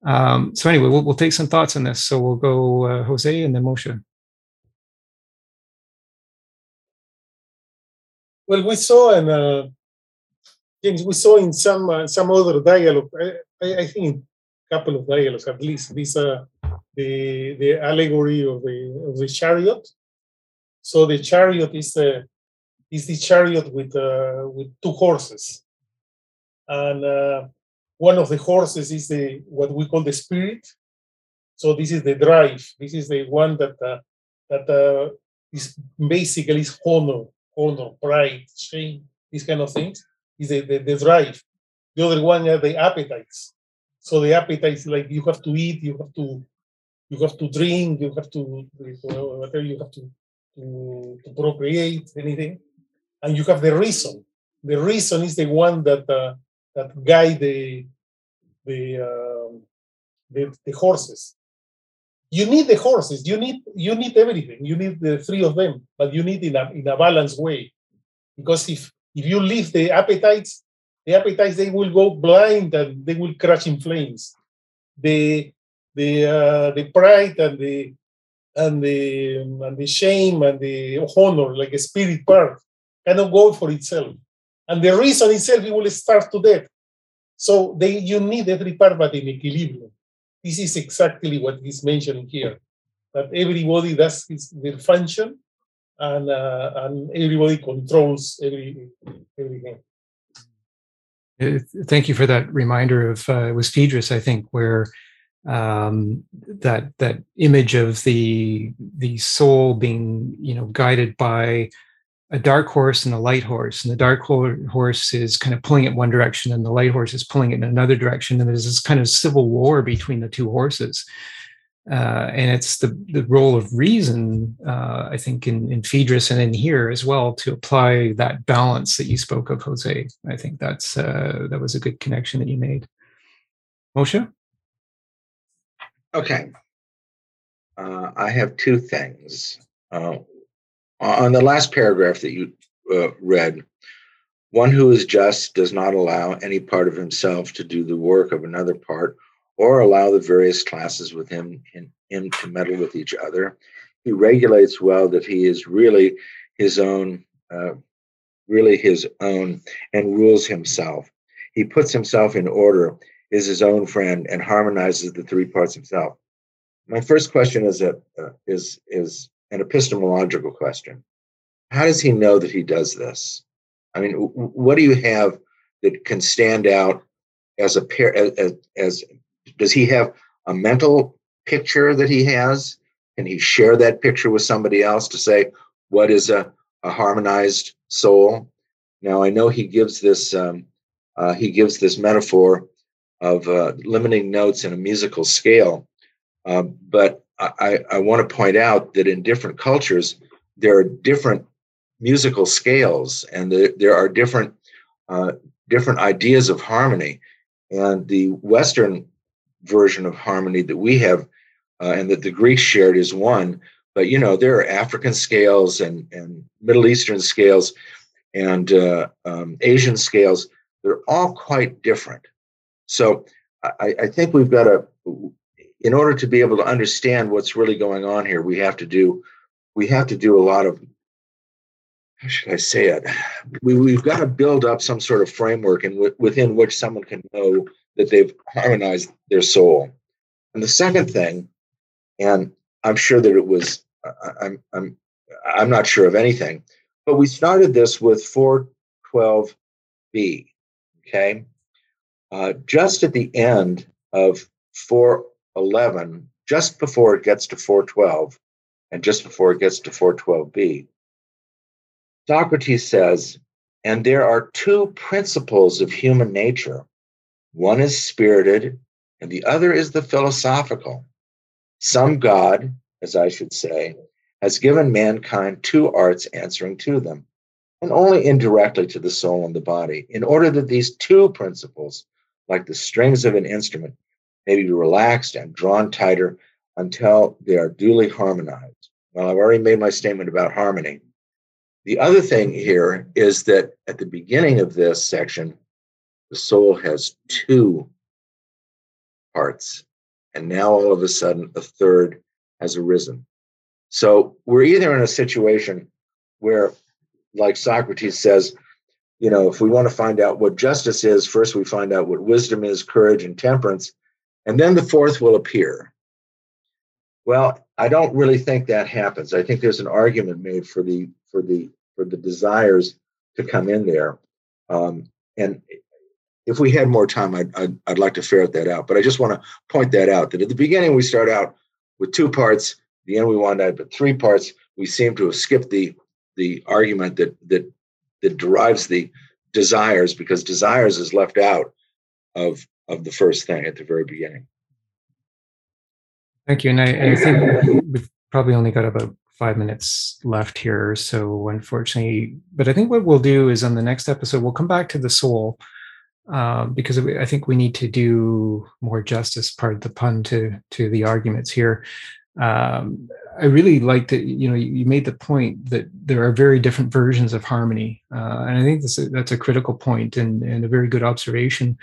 um, so anyway, we'll, we'll take some thoughts on this. So we'll go uh, Jose and then Moshe. Well, we saw in uh, James, we saw in some uh, some other dialogue. I, I, think a couple of dialogues at least. This uh, the the allegory of the of the chariot. So the chariot is the is the chariot with uh, with two horses, and uh, one of the horses is the what we call the spirit. So this is the drive. This is the one that uh, that uh, is basically is honor honor, pride, shame, these kind of things, is the, the, the drive. The other one are the appetites. So the appetites, like you have to eat, you have to, you have to drink, you have to whatever you have to, to, to procreate, anything, and you have the reason. The reason is the one that uh, that guide the the, uh, the the horses. You need the horses. You need you need everything. You need the three of them but you need in a, in a balanced way. Because if if you leave the appetites the appetites they will go blind and they will crash in flames. The the uh, the pride and the and the and the shame and the honor like a spirit part cannot go for itself and the reason itself it will start to death so they you need every part but in equilibrium this is exactly what he's mentioning here that everybody does his, their function and, uh, and everybody controls every, everything. Uh, thank you for that reminder of uh, it was Phaedrus, I think, where um, that that image of the the soul being you know guided by a dark horse and a light horse and the dark horse is kind of pulling it one direction and the light horse is pulling it in another direction and there's this kind of civil war between the two horses uh, and it's the the role of reason uh, i think in, in phaedrus and in here as well to apply that balance that you spoke of jose i think that's uh, that was a good connection that you made moshe Okay. Uh, I have two things. Uh, on the last paragraph that you uh, read, one who is just does not allow any part of himself to do the work of another part or allow the various classes within him, him to meddle with each other. He regulates well that he is really his own, uh, really his own, and rules himself. He puts himself in order is his own friend and harmonizes the three parts himself. My first question is a uh, is is an epistemological question. How does he know that he does this? I mean, what do you have that can stand out as a pair? As, as does he have a mental picture that he has? Can he share that picture with somebody else to say what is a, a harmonized soul? Now I know he gives this um, uh, he gives this metaphor of uh, limiting notes in a musical scale. Uh, but I, I want to point out that in different cultures, there are different musical scales and the, there are different uh, different ideas of harmony. And the Western version of harmony that we have uh, and that the Greeks shared is one. But you know, there are African scales and, and Middle Eastern scales and uh, um, Asian scales. They're all quite different. So I, I think we've got to, in order to be able to understand what's really going on here, we have to do, we have to do a lot of, how should I say it? We, we've got to build up some sort of framework in w- within which someone can know that they've harmonized their soul. And the second thing, and I'm sure that it was, I'm, I'm, I'm not sure of anything, but we started this with 412b. Okay. Uh, just at the end of 411, just before it gets to 412, and just before it gets to 412b, Socrates says, and there are two principles of human nature. One is spirited, and the other is the philosophical. Some God, as I should say, has given mankind two arts answering to them, and only indirectly to the soul and the body, in order that these two principles like the strings of an instrument, may be relaxed and drawn tighter until they are duly harmonized. Well, I've already made my statement about harmony. The other thing here is that at the beginning of this section, the soul has two parts, and now all of a sudden a third has arisen. So we're either in a situation where, like Socrates says, you know, if we want to find out what justice is, first we find out what wisdom is, courage, and temperance, and then the fourth will appear. Well, I don't really think that happens. I think there's an argument made for the for the for the desires to come in there, um, and if we had more time, I'd, I'd, I'd like to ferret that out. But I just want to point that out that at the beginning we start out with two parts. the end we wind up with three parts. We seem to have skipped the the argument that that that derives the desires because desires is left out of of the first thing at the very beginning. Thank you. And I, I think we've probably only got about five minutes left here. So unfortunately, but I think what we'll do is on the next episode, we'll come back to the soul um, because I think we need to do more justice, part of the pun, to to the arguments here. Um, I really like that. You know, you made the point that there are very different versions of harmony, uh, and I think that's a, that's a critical point and, and a very good observation.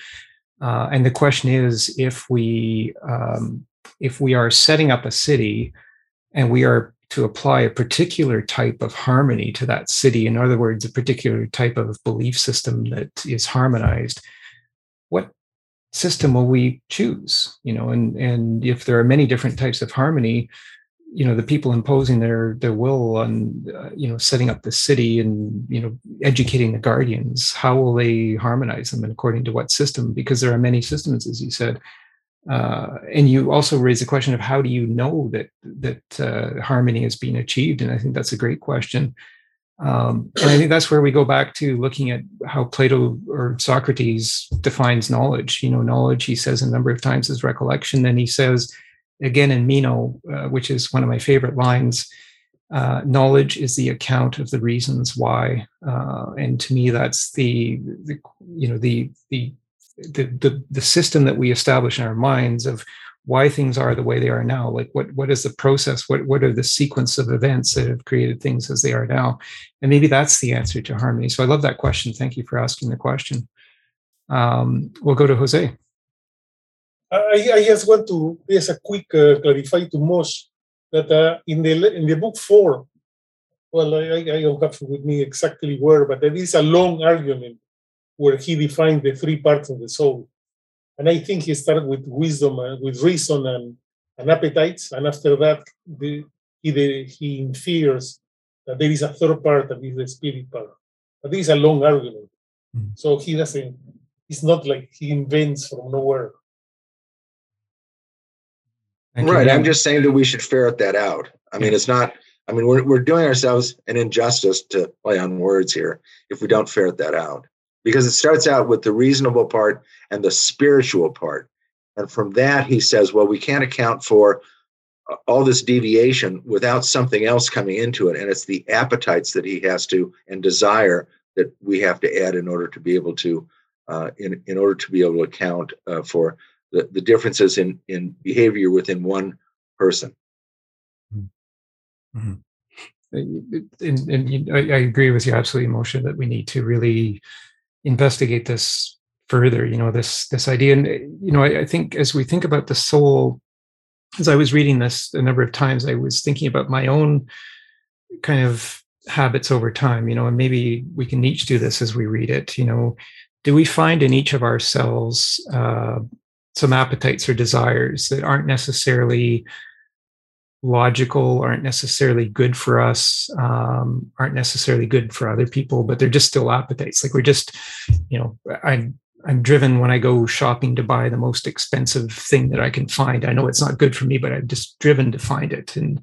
Uh, and the question is, if we um, if we are setting up a city, and we are to apply a particular type of harmony to that city, in other words, a particular type of belief system that is harmonized, what system will we choose? You know, and and if there are many different types of harmony, you know the people imposing their their will on uh, you know setting up the city and you know educating the guardians how will they harmonize them and according to what system because there are many systems as you said uh, and you also raise the question of how do you know that that uh, harmony is being achieved? And I think that's a great question. Um, and I think that's where we go back to looking at how Plato or Socrates defines knowledge. You know, knowledge, he says a number of times, is recollection. Then he says again in Meno, uh, which is one of my favorite lines, uh, knowledge is the account of the reasons why. Uh, and to me, that's the, the you know the the the, the the system that we establish in our minds of why things are the way they are now. Like what what is the process? What what are the sequence of events that have created things as they are now? And maybe that's the answer to harmony. So i love that question. Thank you for asking the question. Um, we'll go to jose I, I just want to just a quick uh, clarify to Mosh that uh, in the in the book four, well, I, I don't have with me exactly where, but there is a long argument where he defined the three parts of the soul. And I think he started with wisdom, uh, with reason and, and appetites. And after that, the, he, the, he infers that there is a third part that is the spirit part. But this is a long argument. Mm. So he doesn't, it's not like he invents from nowhere. Thank right. I'm just saying that we should ferret that out. I mean, it's not, I mean, we're, we're doing ourselves an injustice to play on words here if we don't ferret that out because it starts out with the reasonable part and the spiritual part. And from that, he says, well, we can't account for uh, all this deviation without something else coming into it. And it's the appetites that he has to and desire that we have to add in order to be able to, uh, in, in order to be able to account uh, for the, the differences in, in behavior within one person. Mm-hmm. mm-hmm. And, and I, agree with you absolutely, Moshe, that we need to really investigate this further you know this this idea and you know I, I, think as we think about the soul as i was reading this a number of times i was thinking about my own kind of habits over time you know and maybe we can each do this as we read it you know do we find in each of ourselves uh, some appetites or desires that aren't necessarily logical, aren't necessarily good for us, um, aren't necessarily good for other people, but they're just still appetites. Like we're just, you know, I'm I'm driven when I go shopping to buy the most expensive thing that I can find. I know it's not good for me, but I'm just driven to find it. And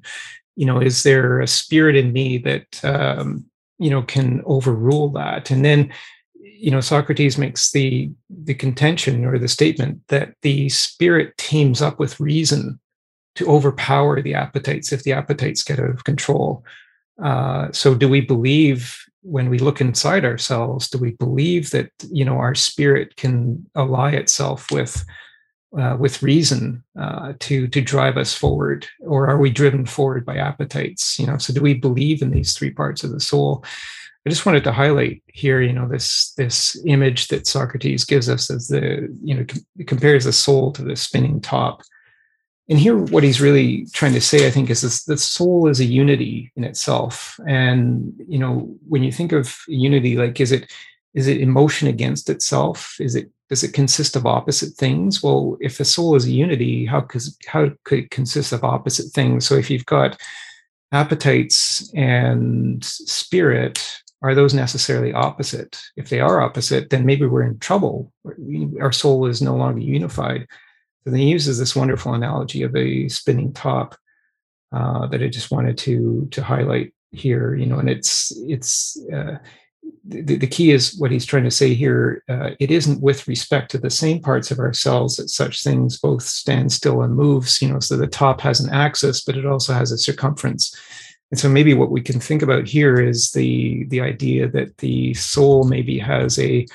you know, is there a spirit in me that um, you know can overrule that? And then you know socrates makes the the contention or the statement that the spirit teams up with reason to overpower the appetites if the appetites get out of control. Uh, so, do we believe when we look inside ourselves? Do we believe that you know our spirit can ally itself with uh, with reason uh, to to drive us forward, or are we driven forward by appetites? You know, so do we believe in these three parts of the soul? I just wanted to highlight here, you know, this this image that Socrates gives us as the you know com- compares the soul to the spinning top. And here what he's really trying to say i think is this the soul is a unity in itself. And you know when you think of unity like is it is it emotion against itself? Is it does it consist of opposite things? Well if the soul is a unity how could how could it consist of opposite things? So if you've got appetites and spirit are those necessarily opposite if they are opposite then maybe we're in trouble our soul is no longer unified so he uses this wonderful analogy of a spinning top uh, that I just wanted to to highlight here. You know, and it's it's uh, the, the key is what he's trying to say here. Uh, it isn't with respect to the same parts of ourselves that such things both stand still and moves. You know, so the top has an axis, but it also has a circumference. And so maybe what we can think about here is the the idea that the soul maybe has a,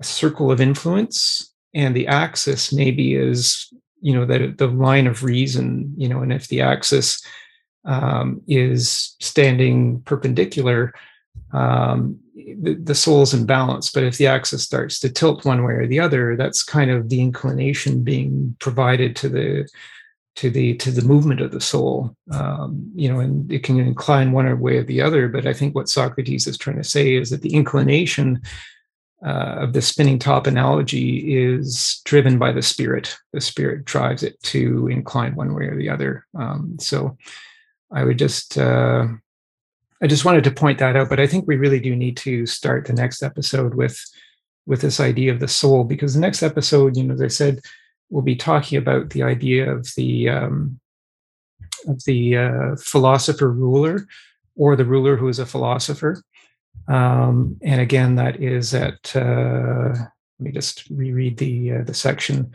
a circle of influence and the axis maybe is you know that the line of reason you know and if the axis um, is standing perpendicular um, the, the soul's in balance. But if the axis starts to tilt one way or the other that's kind of the inclination being provided to the to the to the movement of the soul um, you know and it can incline one way or the other but i think what socrates is trying to say is that the inclination uh, of the spinning top analogy is driven by the spirit. The spirit drives it to incline one way or the other. Um, so I would just, uh, I just wanted to point that out. But I think we really do need to start the next episode with with this idea of the soul, because the next episode, you know, as I said, we'll be talking about the idea of the um, of the uh, philosopher ruler or the ruler who is a philosopher. Um, and again, that is at uh, let me just reread the uh, the section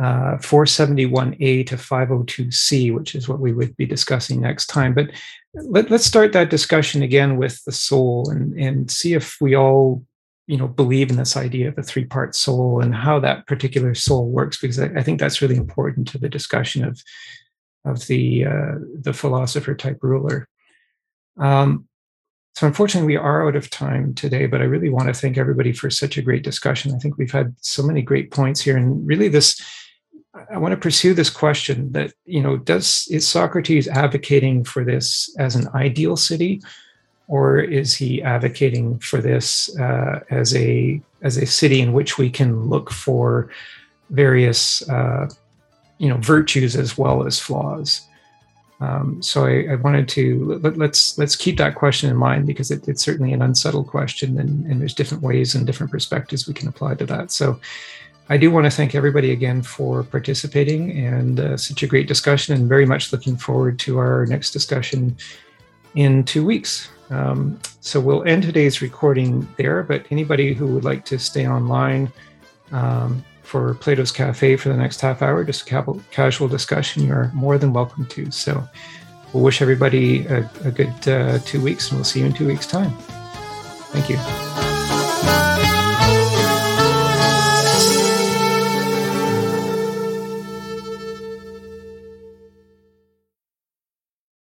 uh, 471A to 502C, which is what we would be discussing next time. But let, us start that discussion again with the soul and, and see if we all you know believe in this idea of a three part soul and how that particular soul works because I, I, think that's really important to the discussion of of the uh, the philosopher type ruler. Um, so unfortunately we are out of time today but i really want to thank everybody for such a great discussion. I think we've had so many great points here and really this i want to pursue this question that you know does is socrates advocating for this as an ideal city or is he advocating for this uh, as a as a city in which we can look for various uh, you know virtues as well as flaws? Um, so I, I, wanted to let, us let's, let's keep that question in mind because it, it's certainly an unsettled question, and, and there's different ways and different perspectives we can apply to that. So I do want to thank everybody again for participating and uh, such a great discussion, and very much looking forward to our next discussion in two weeks. Um, so we'll end today's recording there, but anybody who would like to stay online um, for Plato's Cafe for the next half hour, just a casual discussion, you're more than welcome to. So we'll wish everybody a, a good uh, two weeks and we'll see you in two weeks' time. Thank you.